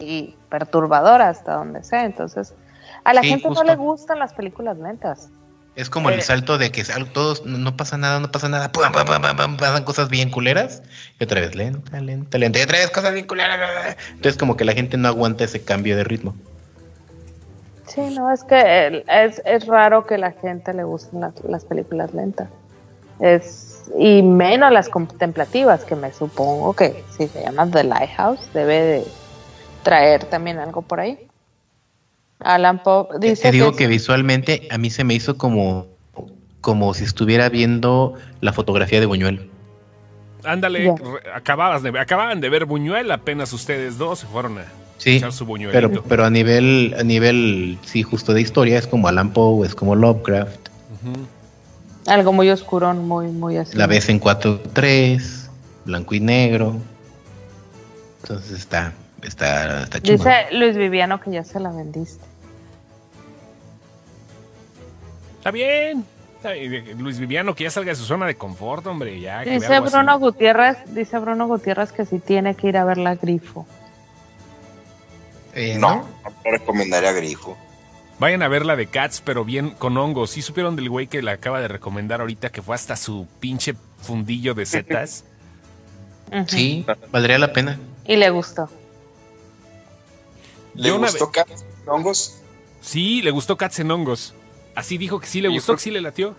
y perturbadora hasta donde sea. Entonces, a la Sí, gente justo. no le gustan las películas lentas. Es como el Eh. salto de que todos no, pasa nada, no pasa nada, pum, pum, pum, pum, pum, pasan cosas bien culeras y otra vez lenta, lenta, lenta, y otra vez cosas bien culeras. Entonces como que la gente no aguanta ese cambio de ritmo. Sí, no, es que es, es raro que la gente le gusten las, las películas lentas. Es, y menos las contemplativas, que me supongo que si se llama The Lighthouse, debe de traer también algo por ahí. Alan Poe dice Te digo que, que visualmente a mí se me hizo como, como si estuviera viendo la fotografía de Buñuel. Ándale, acababas de, acababan de ver Buñuel, apenas ustedes dos se fueron a Sí, echar su buñuelito. pero, pero a nivel, a nivel, sí, justo de historia, es como Alan Poe, es como Lovecraft. Algo muy oscuro, muy, muy así. La ves en 4-3, blanco y negro. Entonces está, está, está. Dice Luis Viviano que ya se la vendiste. Está bien. Está bien. Luis Viviano, que ya salga de su zona de confort, hombre. Ya, que Dice algo así. Bruno Gutiérrez, dice Bruno Gutiérrez que si tiene que ir a ver la grifo. Eh, No, no te recomendaría Grifo. Vayan a ver la de Cats, pero bien con hongos. ¿Sí supieron del güey que le acaba de recomendar ahorita que fue hasta su pinche fundillo de setas? Sí, valdría la pena. Y le gustó. ¿Le Yo gustó Cats hongos? Sí, le gustó Cats en hongos. Así dijo que sí le gustó, creo- que sí le latió.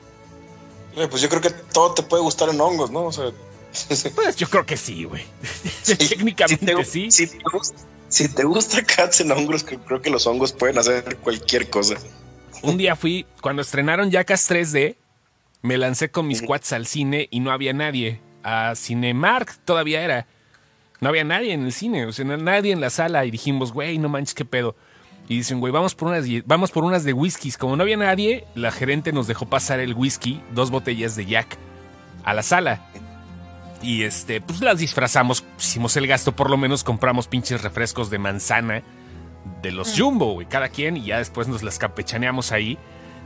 Pues yo creo que todo te puede gustar en hongos, ¿no? O sea, Pues yo creo que sí, güey. si Técnicamente te, sí. Si te, gusta, si te gusta Cats en hongos, creo que los hongos pueden hacer cualquier cosa. Un día fui, cuando estrenaron Jackass 3D, me lancé con mis cuates al cine y no había nadie. A Cinemark todavía era. No había nadie en el cine, o sea, nadie en la sala. Y dijimos, güey, no manches, qué pedo. Y dicen, güey, vamos por unas, vamos por unas de whiskies. Como no había nadie, la gerente nos dejó pasar el whisky, dos botellas de Jack, a la sala. Y este, pues las disfrazamos, hicimos el gasto, por lo menos compramos pinches refrescos de manzana de los Jumbo, güey, cada quien, y ya después nos las campechaneamos ahí.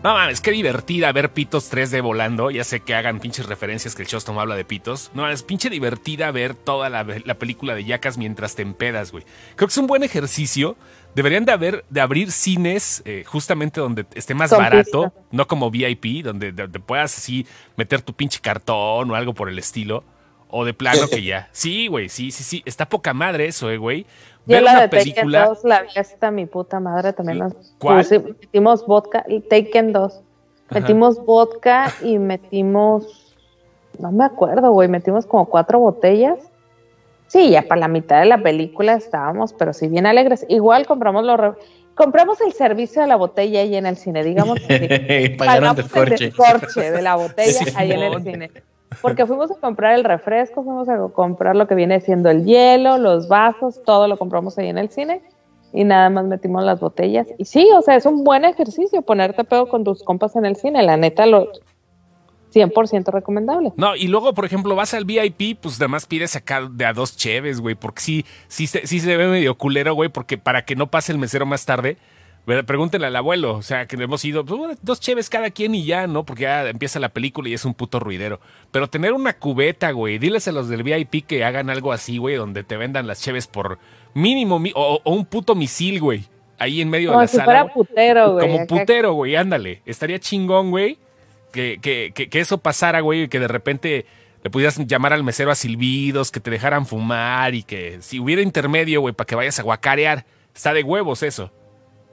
No mames, qué divertida ver pitos 3D volando. Ya sé que hagan pinches referencias que el Shostom habla de pitos. No, es pinche divertida ver toda la, la película de Yacas mientras te empedas, güey. Creo que es un buen ejercicio. Deberían de haber, de abrir cines eh, justamente donde esté más barato, no como VIP, donde, donde puedas así meter tu pinche cartón o algo por el estilo. O de plano que ya. Sí, güey, sí, sí, sí. Está poca madre eso, eh, güey. Yo Ver la una de Taken película. 2 la vi hasta mi puta madre también. Nos ¿Cuál? metimos vodka, Taken 2. Ajá. Metimos vodka y metimos, no me acuerdo, güey, metimos como cuatro botellas. Sí, ya para la mitad de la película estábamos, pero si bien alegres. Igual compramos los re- compramos el servicio de la botella ahí en el cine, digamos. Pagaron pagamos el descorche. de la botella ahí en el cine. Porque fuimos a comprar el refresco, fuimos a comprar lo que viene siendo el hielo, los vasos, todo lo compramos ahí en el cine y nada más metimos las botellas. Y sí, o sea, es un buen ejercicio ponerte pedo con tus compas en el cine, la neta, lo 100% recomendable. No, y luego, por ejemplo, vas al VIP, pues nada más pides acá de a dos cheves, güey, porque sí, sí, se- sí se ve medio culero, güey, porque para que no pase el mesero más tarde, pregúntenle al abuelo, o sea, que hemos ido, pues, bueno, dos cheves cada quien y ya, ¿no? Porque ya empieza la película y es un puto ruidero. Pero tener una cubeta, güey, diles a los del VIP que hagan algo así, güey, donde te vendan las cheves por mínimo, o, o un puto misil, güey, ahí en medio de la si sala. fuera güey. putero, güey. Como putero, güey, ándale. Estaría chingón, güey. Que, que, que, que eso pasara, güey, y que de repente le pudieras llamar al mesero a silbidos, que te dejaran fumar y que si hubiera intermedio, güey, para que vayas a guacarear. Está de huevos eso.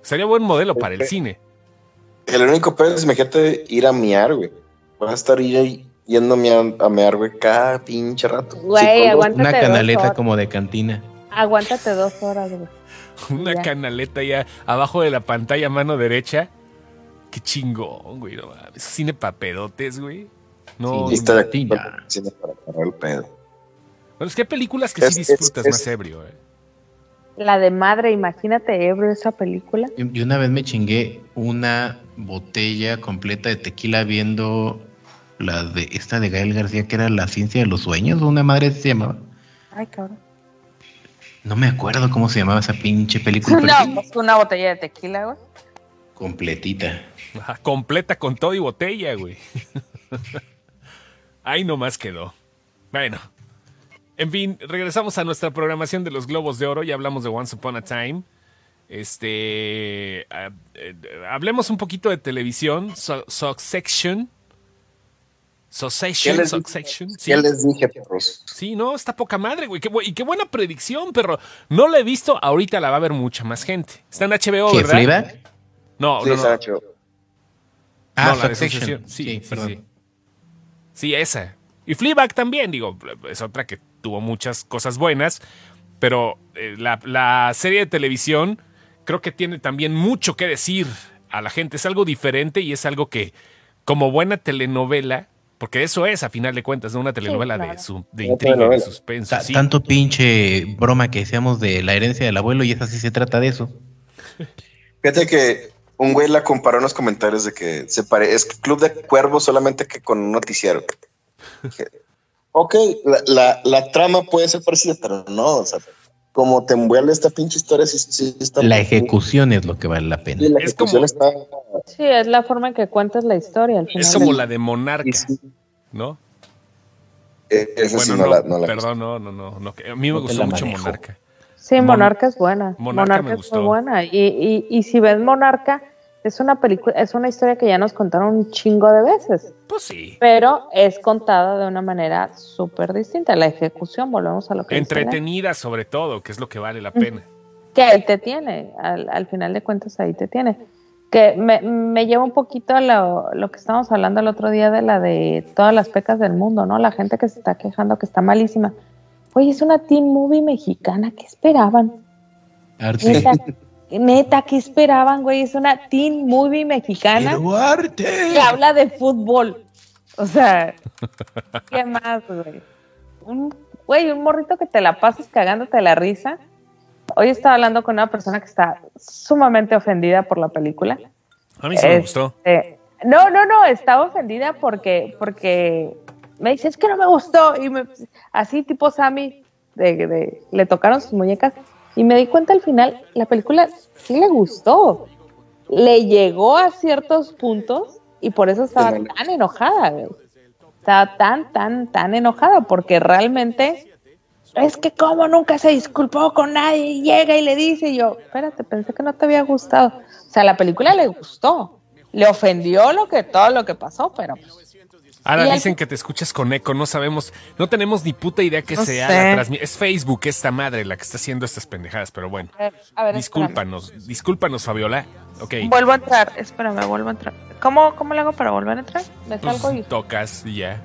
Sería buen modelo para el cine. El único pedo es, imagínate, ir a miar, güey. Vas a estar y- yendo a miar, a mear, güey, cada pinche rato. Güey. Una Aguántate dos canaleta como de cantina. Aguántate dos horas, güey. Una Ya. canaleta ya abajo de la pantalla, mano derecha. Qué chingón, güey. No, mames. cine pa' pedotes, güey. No, Sí, está de cine para agarrar el pedo. Bueno, es que hay películas que Es- sí es- disfrutas es- más ebrio, eh. La de madre, imagínate ebrio esa película. Y y una vez me chingué una botella completa de tequila viendo la de esta de Gael García que era La ciencia de los sueños, o una madre se llamaba. Ay, cabrón. No me acuerdo cómo se llamaba esa pinche película, No, pues una botella de tequila, güey. Completita. Ajá, completa con todo y botella, güey. Ahí nomás quedó. Bueno. En fin, regresamos a nuestra programación de los Globos de Oro. Ya hablamos de Once Upon a Time. Este. ah, eh, hablemos un poquito de televisión. So- Succession. ¿Qué Succession. Succession. Sí. Ya les dije, perros. Sí, no, está poca madre, güey. Qué y qué buena predicción, perro. No la he visto, ahorita la va a ver mucha más gente. Está en HBO, ¿Qué, ¿verdad? Fleabag? No, Sí, no, no. Sacho. Ah, No, la de Succession. Sí, Sí, sí, perdón. sí. Sí, esa. Y Fleabag también, digo, es otra que tuvo muchas cosas buenas, pero eh, la, la serie de televisión creo que tiene también mucho que decir a la gente. Es algo diferente y es algo que, como buena telenovela, porque eso es, a final de cuentas, ¿no? una telenovela claro. de, su, de intriga, de telenovela. suspenso. Ta- sí. Tanto pinche broma que decíamos de la herencia del abuelo y esa sí se trata de eso. Fíjate que un güey la comparó en los comentarios de que se pare es Club de Cuervos solamente que con un noticiero. Ok, la, la, la trama puede ser parecida, pero no, o sea, como te envuelve esta pinche historia, sí, sí está La ejecución es lo que vale la pena. Sí, la Es ejecución como- está. Sí, es la forma en que cuentas la historia. Al final Es como del- la de Monarca, ¿no? eh, esa Bueno, sí no, no, la, no la perdón, no, no, no, no, A mí me No gustó mucho manejo. Monarca. Sí, Mon- Monarca es buena. Monarca Monarca, me es gustó. muy buena. Y, y, y si ves Monarca, es una película, es una historia que ya nos contaron un chingo de veces, Pues sí. pero es contada de una manera súper distinta. La ejecución, volvemos a lo que Entretenida sobre todo, que es lo que vale la pena. que ahí te tiene, al, al final de cuentas ahí te tiene. Que me, me lleva un poquito a lo, lo que estábamos hablando el otro día de la de todas las pecas del mundo, ¿no? La gente que se está quejando que está malísima. Oye, es una teen movie mexicana, ¿qué esperaban? Arte. Neta, ¿qué esperaban, güey? Es una teen movie mexicana que habla de fútbol. O sea, ¿qué más, güey? Un, güey, un morrito que te la pasas cagándote de la risa. Hoy estaba hablando con una persona que está sumamente ofendida por la película. A mí sí me Este, gustó. No, no, no, estaba ofendida porque, porque me dice, es que no me gustó. Y me- así tipo Sammy, de, de- le tocaron sus muñecas. Y me di cuenta al final, la película sí le gustó. Le llegó a ciertos puntos y por eso estaba tan enojada, güey. Estaba tan, tan, tan enojada porque realmente es que como nunca se disculpó con nadie llega y le dice y yo, espérate, pensé que no te había gustado. O sea, la película le gustó. Le ofendió lo que todo lo que pasó, pero pues, Ahora y al- dicen que te escuchas con eco, no sabemos, no tenemos ni puta idea que No sea sé. la transmisión. Es Facebook esta madre la que está haciendo estas pendejadas, pero bueno. a ver, a ver, espérame. Discúlpanos, discúlpanos, Fabiola. Ok. Vuelvo a entrar, espérame, vuelvo a entrar. ¿Cómo, cómo le hago para volver a entrar? Me Pues, salgo y tocas y ya.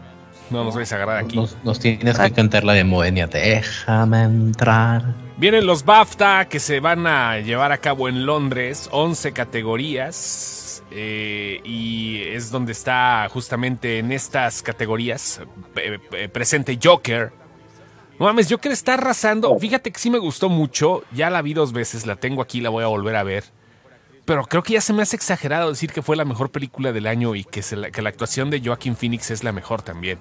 No nos vais a agarrar aquí. Nos, nos tienes que cantar la de Moenia. Déjame entrar. Vienen los BAFTA que se van a llevar a cabo en Londres, 11 categorías. Eh, y es donde está justamente en estas categorías eh, eh, presente Joker. No mames, Joker está arrasando. Fíjate que sí me gustó mucho. Ya la vi dos veces, la tengo aquí, la voy a volver a ver. Pero creo que ya se me hace exagerado decir que fue la mejor película del año y que, se la, que la actuación de Joaquin Phoenix es la mejor también.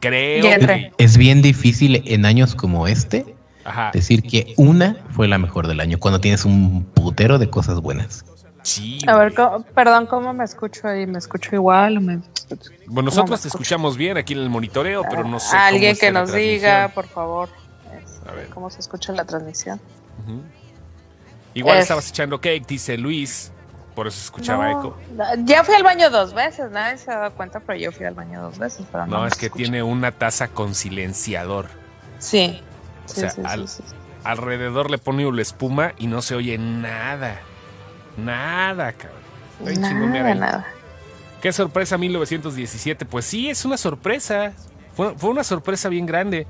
Creo que... Es bien difícil en años como este Ajá. decir que una fue la mejor del año cuando tienes un putero de cosas buenas. Sí, A ver. ¿cómo- perdón, ¿cómo me escucho ahí? ¿Me escucho igual? o me- Bueno, nosotros te escuchamos bien aquí en el monitoreo, pero no sé. Alguien cómo que nos diga, por favor, A ver. cómo se escucha la transmisión. Ujú. Igual Es- estabas echando cake, dice Luis. Por eso escuchaba No, eco. Ya fui al baño dos veces, nadie se ha dado cuenta, pero yo fui al baño dos veces. Pero no, No, es que escucho. tiene una taza con silenciador. Sí. O Sí, sea, sí, al- sí, sí. Alrededor le pone una espuma y no se oye nada. Nada, cabrón. Mira Nada, nada. Qué sorpresa 1917. Pues sí, es una sorpresa. Fue, fue una sorpresa bien grande.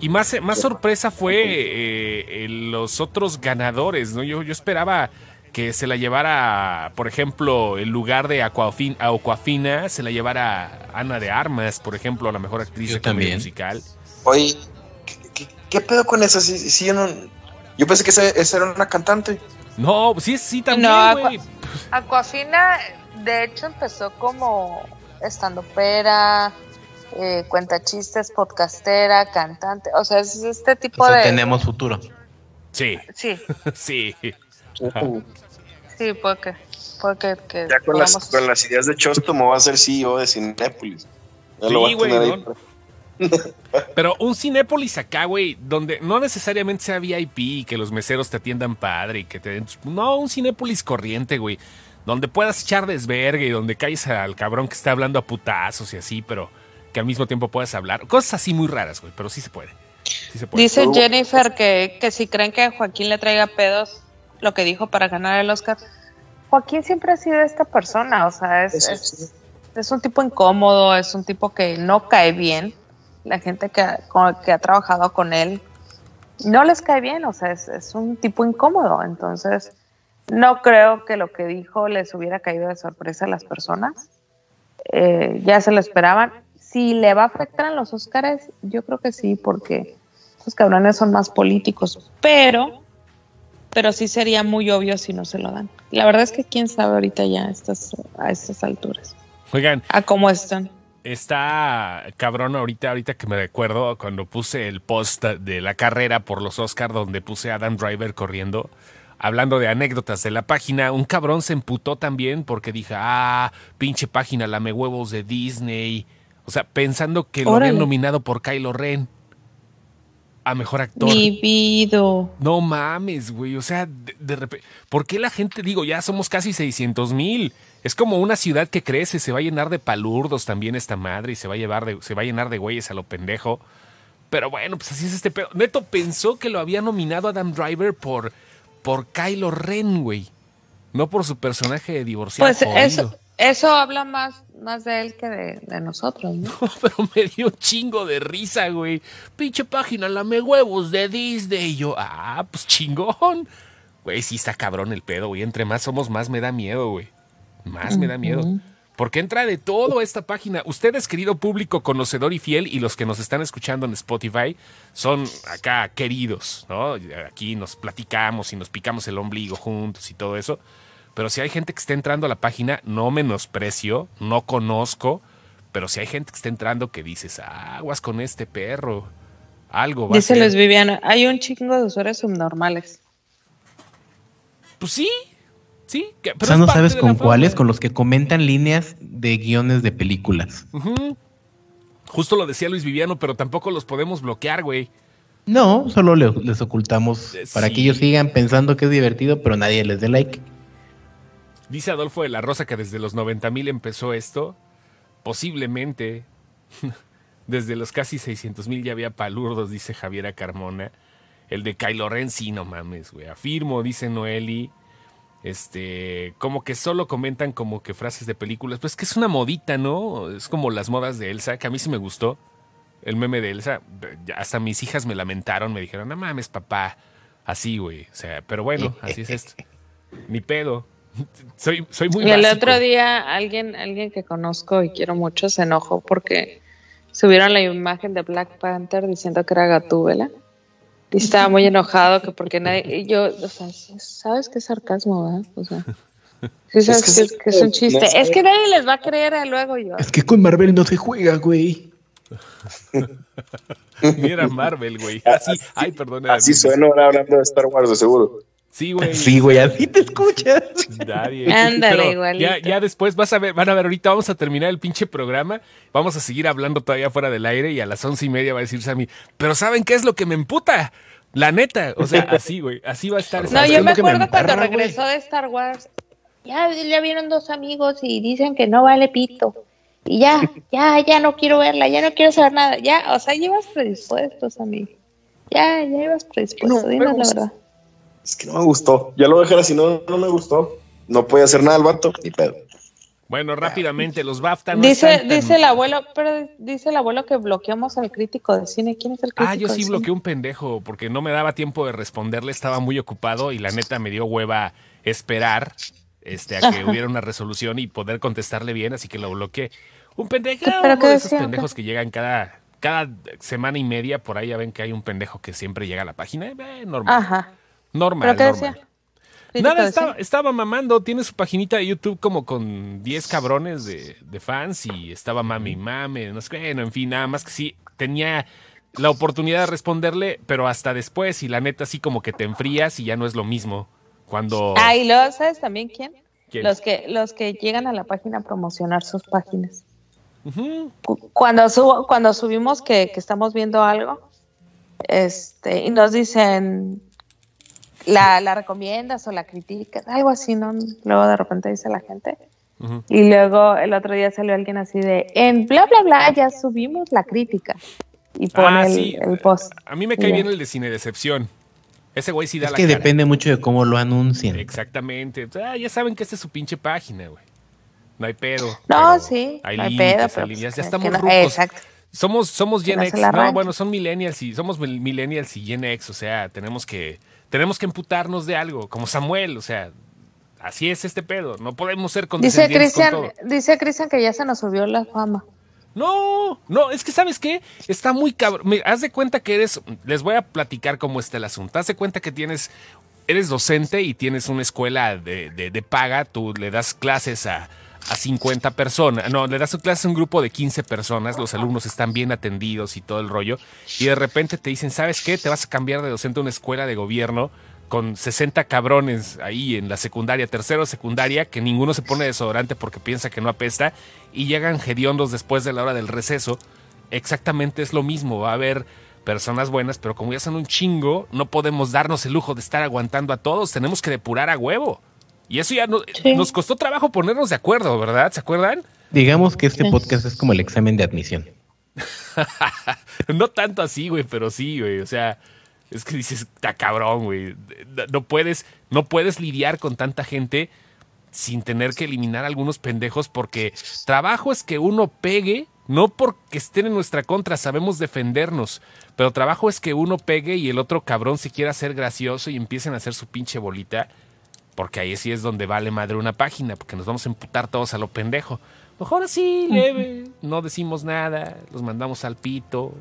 Y más, más sorpresa fue eh, eh, los otros ganadores, ¿no? Yo, yo esperaba que se la llevara, por ejemplo, el lugar de Aquafin- a Aquafina, se la llevara Ana de Armas, por ejemplo, a la mejor actriz Yo de también. musical. Oye, ¿qué, qué, qué pedo con eso? Sí, sí, yo, no, yo pensé que esa, esa era una cantante. No, sí, sí, también, No, Aqua- güey. Aquafina, de hecho, empezó como estando pera, eh, cuenta chistes, podcastera, cantante. O sea, es este tipo O sea, de. tenemos futuro. Sí, Sí, sí. sí, puede que. Puede que, que Ya con las, podamos- con las ideas de Chostomo va a ser CEO de Cinépolis. Ya Sí, güey. Pero un Cinépolis acá, güey, donde no necesariamente sea VIP y que los meseros te atiendan padre y que te den... No, un Cinépolis corriente, güey. Donde puedas echar desvergue y donde caes al cabrón que está hablando a putazos y así, pero que al mismo tiempo puedas hablar. Cosas así muy raras, güey, pero sí se puede. Sí se puede. Dice Jennifer que, que si creen que Joaquín le traiga pedos, lo que dijo para ganar el Oscar. Joaquín siempre ha sido esta persona, o sea, es, Eso es- sí. es un tipo incómodo, es un tipo que no cae bien. La gente que, con- que ha trabajado con él no les cae bien, o sea, es, es un tipo incómodo. Entonces, no creo que lo que dijo les hubiera caído de sorpresa a las personas. Eh, ya se lo esperaban. Si le va a afectar en los Óscares, yo creo que sí, porque los cabrones son más políticos, pero, pero sí sería muy obvio si no se lo dan. La verdad es que quién sabe ahorita ya a estas, a estas alturas, Oigan, a cómo están. Está cabrón ahorita, ahorita que me recuerdo cuando puse el post de la carrera por los Oscar donde puse a Adam Driver corriendo. Hablando de anécdotas de la página, un cabrón se emputó también porque dije, ah, pinche página lame huevos de Disney. O sea, pensando que lo habían nominado por Kylo Ren a mejor actor. Vivido. No mames, güey. O sea, de, de repente. ¿Por qué la gente, digo, ya somos casi 600 mil? Es como una ciudad que crece, se va a llenar de palurdos también esta madre y se va a llevar de, se va a llenar de güeyes a lo pendejo. Pero bueno, pues así es este pedo. Neto pensó que lo había nominado Adam Driver por, por Kylo Ren, güey. No por su personaje de divorciado. Pues jodido. eso, eso habla más, más de él que de, de nosotros, ¿no? Pero me dio un chingo de risa, güey. Pinche página, lame huevos de Disney. Y yo, ah, pues chingón. Güey, sí está cabrón el pedo, güey. Entre más somos, más me da miedo, güey. Más me da miedo. Porque entra de todo esta página. Ustedes, querido público conocedor y fiel, y los que nos están escuchando en Spotify, son acá queridos, ¿no? Aquí nos platicamos y nos picamos el ombligo juntos y todo eso. Pero si hay gente que está entrando a la página, no menosprecio, no conozco, pero si hay gente que está entrando que dices, aguas con este perro, algo va Dice a ser. Luis Viviano, hay un chingo de usuarios subnormales. Pues sí, sí. que- O sea, no sabes con cuáles, con los que comentan líneas de guiones de películas. Justo lo decía Luis Viviano, pero tampoco los podemos bloquear, güey. No, solo le- les ocultamos Eh, para sí. que ellos sigan pensando que es divertido, pero nadie les dé like. Dice Adolfo de la Rosa que desde los 90 mil empezó esto. Posiblemente. Desde los casi 600 mil ya había palurdos, dice Javiera Carmona. El de Kylo Ren, sí, no mames, güey. Afirmo, dice Noeli. Este, como que solo comentan como que frases de películas. Pues que es una modita, ¿no? Es como las modas de Elsa, que a mí sí me gustó. El meme de Elsa. Hasta mis hijas me lamentaron, me dijeron, no mames, papá. Así, güey. O sea, pero bueno, así es esto. Ni pedo. Soy, soy muy Y el básico. otro día alguien, alguien que conozco y quiero mucho se enojó porque subieron la imagen de Black Panther diciendo que era Gatúbela. Y estaba muy enojado que porque nadie, y yo, o sea, sabes que es sarcasmo, ¿verdad? O sea, sí sabes que que, es un no chiste. sé. Es que nadie les va a creer a luego yo. Es que con Marvel no se juega, güey. Mira Marvel, güey. Así, ay, perdón. Así suena ahora hablando de Star Wars, de seguro. Sí, güey. Sí, güey, así te escuchas. Nadie. Ándale, igualito. Ya, ya después vas a ver, van a ver, ahorita vamos a terminar el pinche programa, vamos a seguir hablando todavía fuera del aire y a las once y media va a decir Sammy, pero ¿saben qué es lo que me emputa? La neta, o sea, así, güey, así va a estar. No, yo me que me acuerdo cuando güey. regresó de Star Wars. Ya, ya vieron dos amigos y dicen que no vale pito. Y ya, ya, ya no quiero verla, ya no quiero saber nada. Ya, o sea, llevas predispuestos a mí. Ya, ya ibas predispuesto, No, dinos la verdad. Es que no me gustó. Ya lo voy a dejar así, no, no me gustó. No puede hacer nada el vato, ni pedo. Bueno, rápidamente, los BAFTA no dice, están tan- dice el abuelo, pero dice el abuelo que bloqueamos al crítico de cine. ¿Quién es el crítico? Ah, yo sí cine? bloqueé un pendejo porque no me daba tiempo de responderle, estaba muy ocupado y la neta me dio hueva esperar este, a que hubiera una resolución y poder contestarle bien, así que lo bloqueé. Un pendejo, ¿Pero uno qué de esos pendejos que llegan cada, cada semana y media, por ahí ya ven que hay un pendejo que siempre llega a la página. Eh, normal, Ajá. Normal, ¿Pero qué normal. decía? ¿Crítico Nada, estaba, estaba mamando, tiene su paginita de YouTube como con 10 cabrones de, de fans y estaba mami mame, no sé, bueno, en fin, nada más que sí, tenía la oportunidad de responderle, pero hasta después y la neta así como que te enfrías y ya no es lo mismo. Cuando... Ah, y luego, ¿sabes también quién? ¿Quién? Los que, los que llegan a la página a promocionar sus páginas. Cuando, subo, cuando subimos que, que estamos viendo algo, este, y nos dicen, la, la recomiendas o la criticas, algo así, ¿no? Luego de repente dice la gente. Y luego el otro día salió alguien así de, en bla, bla, bla, ya subimos la crítica. Y pone Ah, el, sí. el post. A mí me cae bien el de Cine Decepción. Ese güey sí da Es la que cara. depende mucho de cómo lo anuncien. Exactamente. Ah, ya saben que esta es su pinche página, güey. No hay pedo. No, sí, Hay no hay límites, hay líneas. pues ya estamos no- rucos. Exacto. Somos, somos Gen no X. No, bueno, son millennials y somos mil- millennials y Gen X. O sea, tenemos que, tenemos que emputarnos de algo. Como Samuel, o sea, así es este pedo. No podemos ser Dice condescendientes con Cristian, dice Cristian que ya se nos subió la fama. No, no, es que sabes qué, está muy cabrón. Me- Haz de cuenta que eres, les voy a platicar cómo está el asunto. Haz de cuenta que tienes, eres docente y tienes una escuela de, de- de paga, tú le das clases a, a 50 personas, no, le das clases a un grupo de 15 personas, los alumnos están bien atendidos y todo el rollo, y de repente te dicen, ¿sabes qué? Te vas a cambiar de docente a una escuela de gobierno con 60 cabrones ahí en la secundaria, tercero secundaria, que ninguno se pone desodorante porque piensa que no apesta, y llegan hediondos después de la hora del receso. Exactamente es lo mismo, va a haber personas buenas, pero como ya son un chingo, no podemos darnos el lujo de estar aguantando a todos, tenemos que depurar a huevo. Y eso ya no- Sí. nos costó trabajo ponernos de acuerdo, ¿verdad? ¿Se acuerdan? Digamos que este podcast es como el examen de admisión. No tanto así, güey, pero sí, güey. O sea, es que dices, está cabrón, güey. No- No puedes, no puedes lidiar con tanta gente sin tener que eliminar algunos pendejos porque trabajo es que uno pegue, no porque estén en nuestra contra, sabemos defendernos, pero trabajo es que uno pegue y el otro cabrón se quiera hacer gracioso y empiecen a hacer su pinche bolita, porque ahí sí es donde vale madre una página, porque nos vamos a emputar todos a lo pendejo. Mejor así, leve, no decimos nada, los mandamos al pito,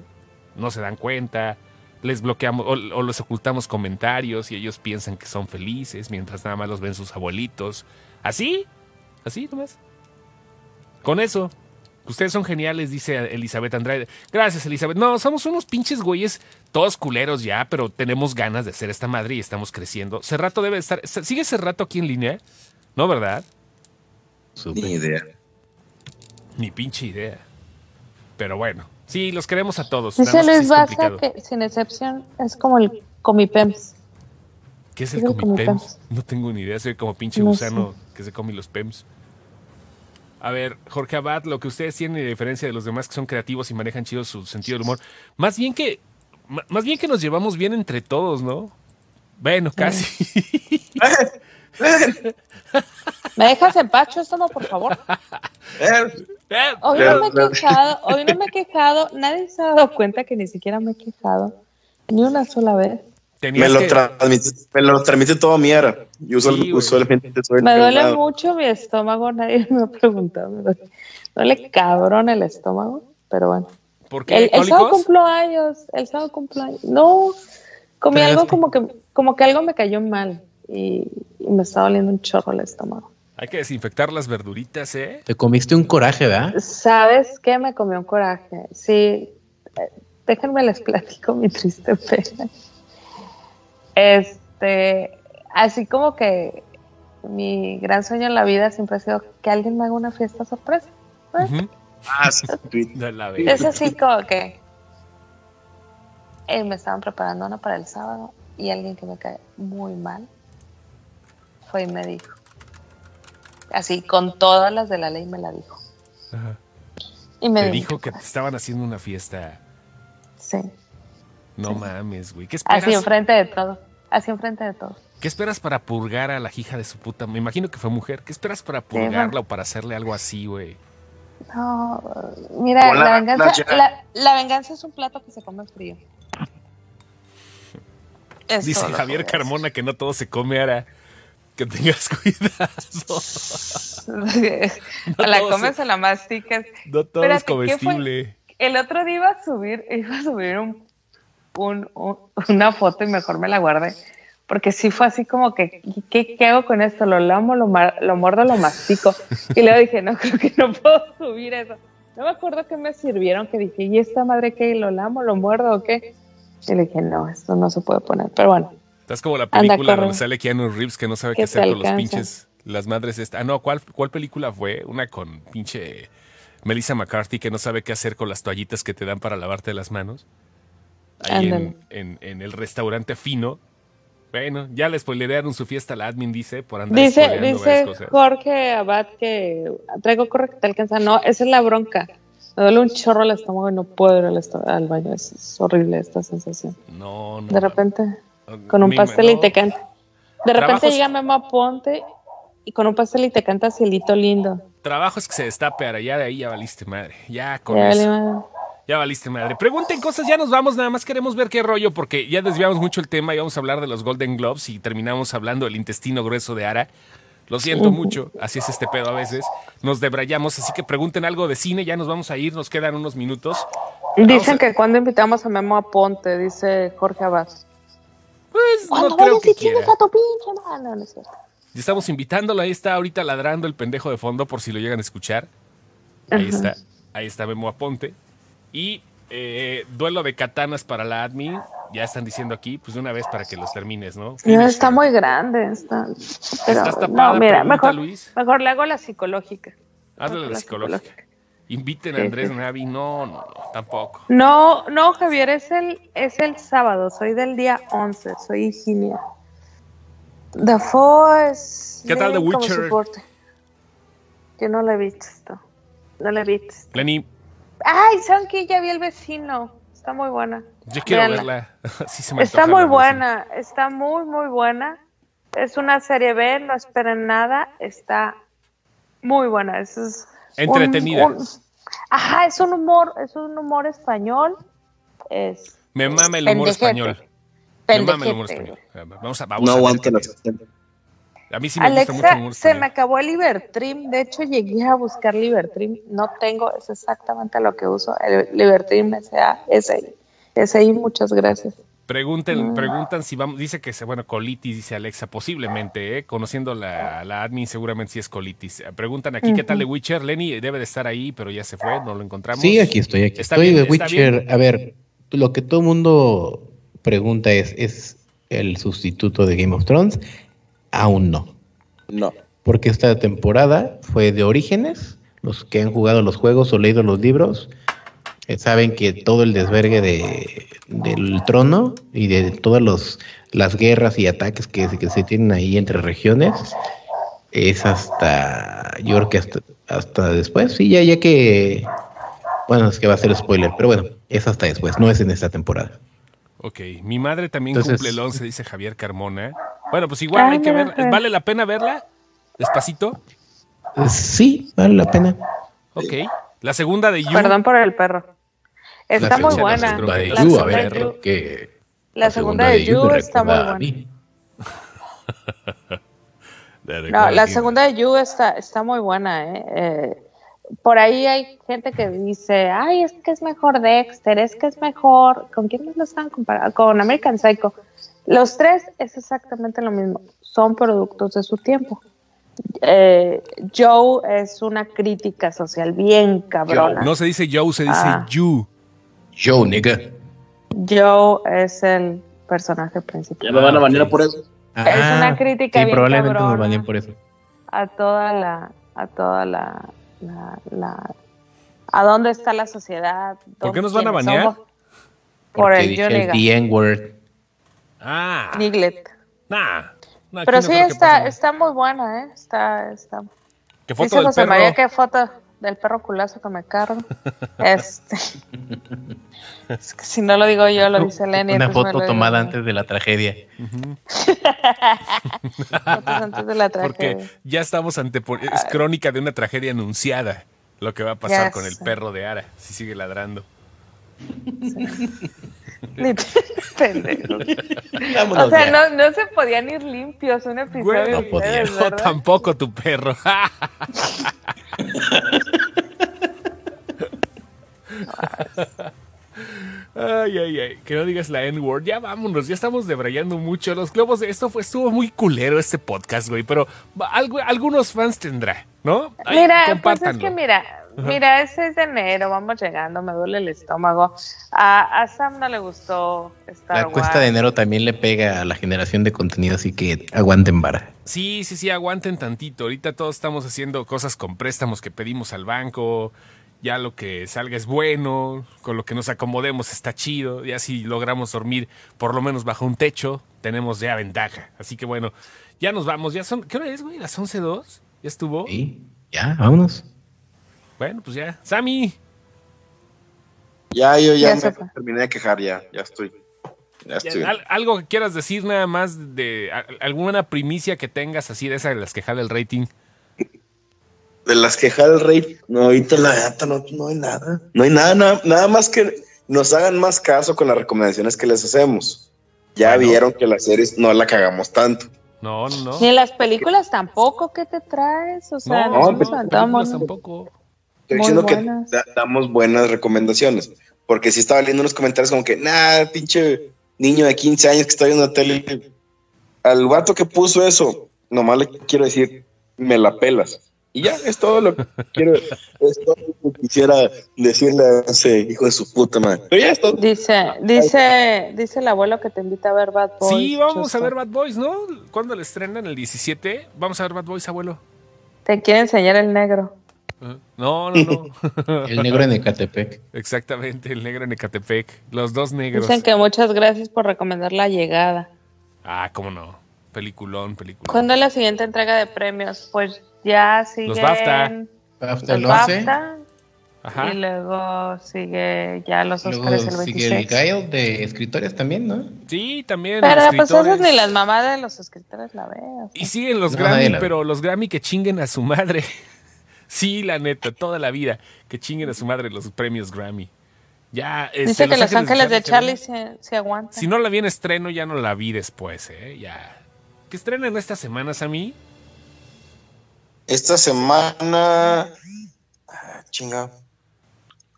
no se dan cuenta, les bloqueamos o, o les ocultamos comentarios y ellos piensan que son felices mientras nada más los ven sus abuelitos. Así, así nomás. Con eso. Ustedes son geniales, dice Elizabeth Andrade. Gracias, Elizabeth. No, somos unos pinches güeyes, todos culeros ya, pero tenemos ganas de hacer esta madre y estamos creciendo. Cerrato debe estar. ¿Sigue Cerrato aquí en línea? No, ¿verdad? Supe. Ni idea. Ni pinche idea. Pero bueno, sí, los queremos a todos. Dice Luis Baza que sin excepción es como el comipems. ¿Qué es el el comipems? comipems. No tengo ni idea, soy como pinche No gusano que se come los pems. A ver, Jorge Abad, lo que ustedes tienen de diferencia de los demás que son creativos y manejan chido su sentido del humor, más bien que más bien que nos llevamos bien entre todos, ¿no? Bueno, casi. ¿Me dejas en paz, Chóstomo, por favor? Eh, Eh, Hoy no me he claro. quejado, hoy no me he quejado, nadie se ha dado cuenta que ni siquiera me he quejado, ni una sola vez. Me, lo que- transmite, me lo transmite todo Miera. Yo Sí, usualmente soy el Me duele mucho mi estómago, nadie me ha preguntado. Me duele, duele cabrón el estómago, pero bueno. ¿Por qué? El, el sábado cumplo años, el sábado cumplo años. No, comí Pero algo como que, como que algo me cayó mal y, y me está doliendo un chorro el estómago. Hay que desinfectar las verduritas, ¿eh? Te comiste un coraje, ¿verdad? ¿Sabes qué? Me comió un coraje. Sí, eh, déjenme les platico mi triste pena. Este, así como que mi gran sueño en la vida siempre ha sido que alguien me haga una fiesta sorpresa. Ah, sí, la. Es así como que eh, me estaban preparando una para el sábado y alguien que me cae muy mal fue y me dijo. Así, con todas las de la ley me la dijo. Ajá. Y me Te dijo que te estaban haciendo una fiesta. Sí. No mames, güey. ¿Qué esperas? Así enfrente de todo. Así enfrente de todo. ¿Qué esperas para purgar a la hija de su puta? Me imagino que fue mujer. ¿Qué esperas para purgarla o para hacerle algo así, güey? No, mira, Hola, la venganza, la, la venganza es un plato que se come frío. Dice Javier Carmona que no todo se come ahora. Que tengas cuidado. decir. o la comes se- o la masticas. No todo es comestible. El otro día iba a subir, iba a subir un, un- un- una foto y mejor me la guardé. Porque sí fue así como que, ¿qué, qué hago con esto? ¿Lo lamo, lo, ma- lo muerdo, lo mastico? Y luego dije, no, creo que no puedo subir eso. No me acuerdo qué me sirvieron, que dije, ¿y esta madre qué? ¿Lo lamo, lo muerdo o qué? Y le dije, no, esto no se puede poner. Pero bueno, Estás como la película donde sale Keanu Reeves que no sabe qué hacer con los pinches. Las madres esta. Ah, no, ¿cuál, ¿cuál película fue? Una con pinche Melissa McCarthy que no sabe qué hacer con las toallitas que te dan para lavarte las manos. Ahí en, Ándale. en- en el restaurante fino. Bueno, ya le spoilearon su fiesta la admin, dice, por andar dice, dice cosas. Jorge Abad que traigo corre que te alcanza. No, esa es la bronca. Me duele un chorro el estómago y no puedo ir al, baño. Es, es horrible esta sensación. No, no. De repente, con un pastel y te canta. De repente Trabajos- llega Memo Ponte y con un pastel y te canta Cielito lindo. trabajo es que se destape ahora. Ya de ahí ya valiste madre. Ya con Ya eso. vale madre. Ya valiste madre. Pregunten cosas, ya nos vamos, nada más queremos ver qué rollo, porque ya desviamos mucho el tema y vamos a hablar de los Golden Globes y terminamos hablando del intestino grueso de Ara. Lo siento mucho, así es este pedo a veces. Nos debrayamos, así que pregunten algo de cine, ya nos vamos a ir, nos quedan unos minutos. Dicen que cuando invitamos a Memo a Ponte, dice Jorge Abad. Pues no Cuando creo vayas que quiera. a tu pinche mano, no es cierto. Ya estamos invitándolo, ahí está ahorita ladrando el pendejo de fondo por si lo llegan a escuchar. Ahí está, ahí está Memo Aponte. Y eh, duelo de katanas para la admin, ya están diciendo aquí, pues de una vez para que los termines, ¿no? No, está muy grande. Está, pero, ¿Estás tapada? no, mira, Pregunta, mejor, Luis. mejor le hago la psicológica. Hazle la psicológica. Inviten a Andrés sí. Navi, no, no, no, tampoco. No, no, Javier, es el, es el sábado, soy del día 11, soy Higinia. The es... ¿Qué tal The Witcher? Yo no lo he visto, no lo he visto. Lenny, Ay, ¿saben qué? Ya vi el vecino, está muy buena. yo quiero Véanla. verla. Sí se me Está muy buena, está muy, muy buena. Es una serie B, no esperen nada, está muy buena. Es, es un- Entretenida. un- ajá, es un humor, es un humor español. Es. Me mama el humor Pendejete. español. Me mama el humor pendejete. español. Vamos a, vamos No a ver A mí sí me gusta mucho Alexa, se me acabó el Libertrim. De hecho, llegué a buscar Libertrim. No tengo, es exactamente lo que uso. El Libertrim S.A. SI. SI, muchas gracias. Pregunten, Mm. preguntan si vamos, dice que se, bueno, colitis, dice Alexa, posiblemente, ¿eh? conociendo la, la admin, seguramente sí es colitis. Preguntan aquí qué tal de Witcher, Lenny debe de estar ahí, pero ya se fue, no lo encontramos. Sí, aquí estoy, aquí Está estoy bien, de está Witcher. A ver, lo que todo el mundo pregunta es, ¿es el sustituto de Game of Thrones? Aún no. No. Porque esta temporada fue de orígenes. Los que han jugado los juegos o leído los libros eh, saben que todo el desvergue de, del trono y de todas los, las guerras y ataques que, se- que se tienen ahí entre regiones es hasta, yo creo que hasta, hasta después, sí, ya, ya que, bueno, es que va a ser spoiler, pero bueno, es hasta después, no es en esta temporada. Ok, mi madre también Entonces- cumple el 11, dice Javier Carmona. Bueno, pues igual Ay, hay que verla. pues. ¿Vale la pena verla? Despacito. Eh, Sí, vale la pena. Ok. La segunda de You. Perdón por el perro. Está La muy buena. La segunda de You, a ver, You- porque La segunda de You está muy a buena. mí. No, la segunda de You está, está muy buena, ¿eh? Eh, Por ahí hay gente que dice, ay, es que es mejor Dexter, es que es mejor. ¿Con quién más lo están comparando? Con American Psycho. Los tres es exactamente lo mismo. Son productos de su tiempo. Eh, Joe es una crítica social bien cabrona. No se dice Joe, se dice Ah. You. Joe, nigga. Joe es el personaje principal. Ya me van a Ah, banear por eso. Es una crítica sí, bien probablemente nos cabrona. baneen por eso. a toda la a toda la, la, la- a dónde está la sociedad ¿Por qué nos van a banear? somos. por el dije el N-word. Ah. Niglet Nah. Aquí pero no sí está está muy buena eh está está ¿Qué foto dice del José perro? María qué foto del perro culazo que me cargo este es que si no lo digo yo lo dice Lenny Una foto tomada antes de la tragedia. Fotos antes de la tragedia. Porque ya estamos ante por- es crónica de una tragedia anunciada lo que va a pasar Ya con el perro de Ara si sigue ladrando. Pendejo. O sea, no, no se podían ir limpios un episodio. Güey, no podía. No, tampoco tu perro. Ay, ay, ay. Que no digas la N-word. Ya vámonos, ya estamos debrayando mucho. Los globos esto fue, estuvo muy culero este podcast, güey. Pero algo- algunos fans tendrá, ¿no? Ay, Mira, pues es compártanlo. que mira, mira, es 6 de enero, vamos llegando, me duele el estómago. A, a Sam no le gustó Star La cuesta Wars. de enero también le pega a la generación de contenido, así que aguanten vara. Sí, sí, sí, aguanten tantito. Ahorita todos estamos haciendo cosas con préstamos que pedimos al banco. Ya lo que salga es bueno, con lo que nos acomodemos está chido. Ya si logramos dormir por lo menos bajo un techo, tenemos ya ventaja. Así que bueno, ya nos vamos. Ya son, ¿qué hora es, güey? ¿Las 11.02? ¿Ya estuvo? Sí, ya, vámonos. Bueno, pues ya. Sammy, Ya, yo ya, Ya me terminé de quejar, ya, ya estoy. Ya estoy. al- algo que quieras decir nada más de a- alguna primicia que tengas así de esas de las que jala el rating. de las quejas del rey, no, ahorita la neta no, no hay nada. No hay nada, nada, nada más que nos hagan más caso con las recomendaciones que les hacemos. Ya Bueno. vieron que las series no la cagamos tanto. No, no, no. Ni en las películas tampoco, ¿qué te traes? O sea, No, nos no, películas monos. tampoco. Estoy Muy diciendo buenas. que da- damos buenas recomendaciones. Porque si estaba leyendo unos comentarios como que, nah, pinche niño de 15 años que está viendo la tele. Al vato que puso eso, nomás le quiero decir, me la pelas. Y ya, es todo lo que quiero, es todo lo que quisiera decirle a ese hijo de su puta madre. Pero ya es todo. Dice, dice, dice el abuelo que te invita a ver Bad Boys. Sí, vamos a ver Bad Boys, ¿no? ¿Cuándo le estrenan? ¿El 17? Vamos a ver Bad Boys, abuelo. Te quiere enseñar el negro. No, no, no. El negro en Ecatepec. Exactamente, el negro en Ecatepec. Los dos negros. Dicen que muchas gracias por recomendar la llegada. Ah, cómo no. Peliculón, peliculón. ¿Cuándo es la siguiente entrega de premios? Pues ya siguen Los BAFTA. Los el 11. BAFTA Ajá. y luego sigue ya los Luego Oscars el sigue el 26. Guile de escritores también, ¿no? Sí, también. Pero los pues esas ni las mamadas de los escritores la veo. Y siguen los No, Grammy, pero los Grammy que chinguen a su madre. Sí, la neta, toda la vida. Que chinguen a su madre los premios Grammy. Ya, este, Dice que Los Ángeles de Charlie se- se, se aguanta. Si no la vi en estreno, ya no la vi después, ¿eh? Ya. ¿Qué estrenan estas semanas a mí? Esta semana. Ah, chinga.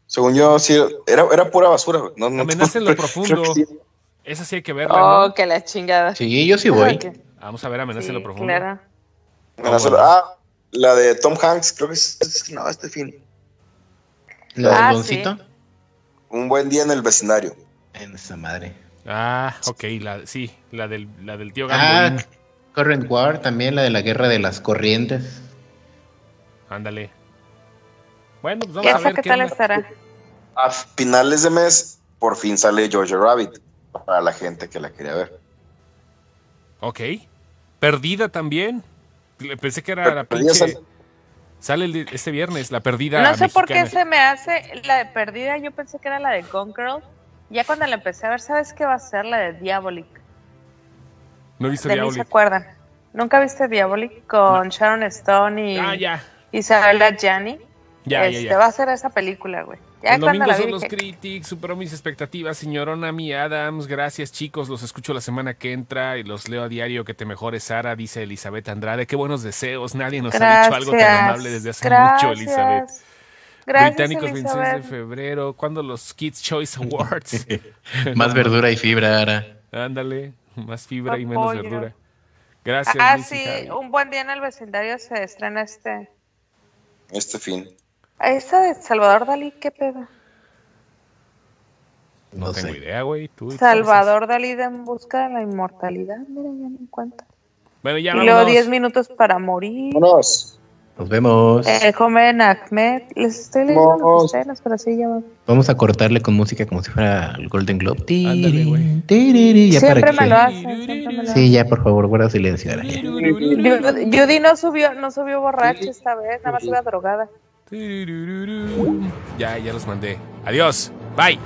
Según yo, sí, era, era pura basura. No, no, Amenaza en lo profundo. sí. Esa sí hay que verla, Oh, ¿no? que la chingada. Sí, yo sí voy. Ok. Vamos a ver Amenaza en lo profundo. claro. Amenaza- bueno. Ah, la de Tom Hanks, creo que es, es- no, este fin. La del Ah, Doncito. Un buen día en el vecindario. En esa madre. Ah, ok, la, sí, la del, la del tío Ah, Gamboín. Current War, también la de la guerra de las corrientes. Ándale. Bueno, pues ¿Y vamos a esa ver qué qué tal onda. estará? A finales de mes, por fin sale George Rabbit. Para la gente que la quería ver. Ok. Perdida también. Le- Pensé que era la Perdida pinche... sale- Sale el de- este viernes, la perdida No sé por qué se me hace la de perdida. Yo pensé que era la de Gone Girl. Ya cuando la empecé a ver, ¿sabes qué va a ser? La de Diabolic. No he visto De mí se Diabolic. acuerdan. ¿Nunca viste Diabolic con Sharon Stone y Ah, ya. Isabella Gianni? Ya, este, ya, ya. va a ser esa película, güey. Ya El domingo la son los dije, Critics, superó mis expectativas, señorona Mi Adams, gracias chicos, los escucho la semana que entra y los leo a diario, que te mejores Sara, dice Elizabeth Andrade, qué buenos deseos, nadie nos ha dicho algo tan amable desde hace gracias, mucho, Elizabeth. Gracias, Británicos 26 de febrero, ¿cuándo los Kids Choice Awards? Más verdura y fibra ahora. Ándale, más fibra y menos verdura. Gracias, Ah, sí, un buen día en el vecindario se estrena este. Este fin. Esta de Salvador Dalí, ¿qué pedo? No, No tengo sé. idea, güey. Salvador Dalí de En busca de la inmortalidad. Mira, ya me cuenta. cosas. Bueno, ya Y luego vámonos. 10 minutos para morir. Vámonos. Nos vemos. El joven Ahmed. Les estoy leyendo Vamos. las escenas, pero sí ya va. Vamos a cortarle con música como si fuera el Golden Globe. Ándale, güey. Ya para Siempre que me se- lo hacen. siempre me lo Sí, ya por favor, guarda silencio. ahora Judy no subió, no subió borracha esta vez, nada más iba drogada. Ya, ya los mandé. Adiós. Bye.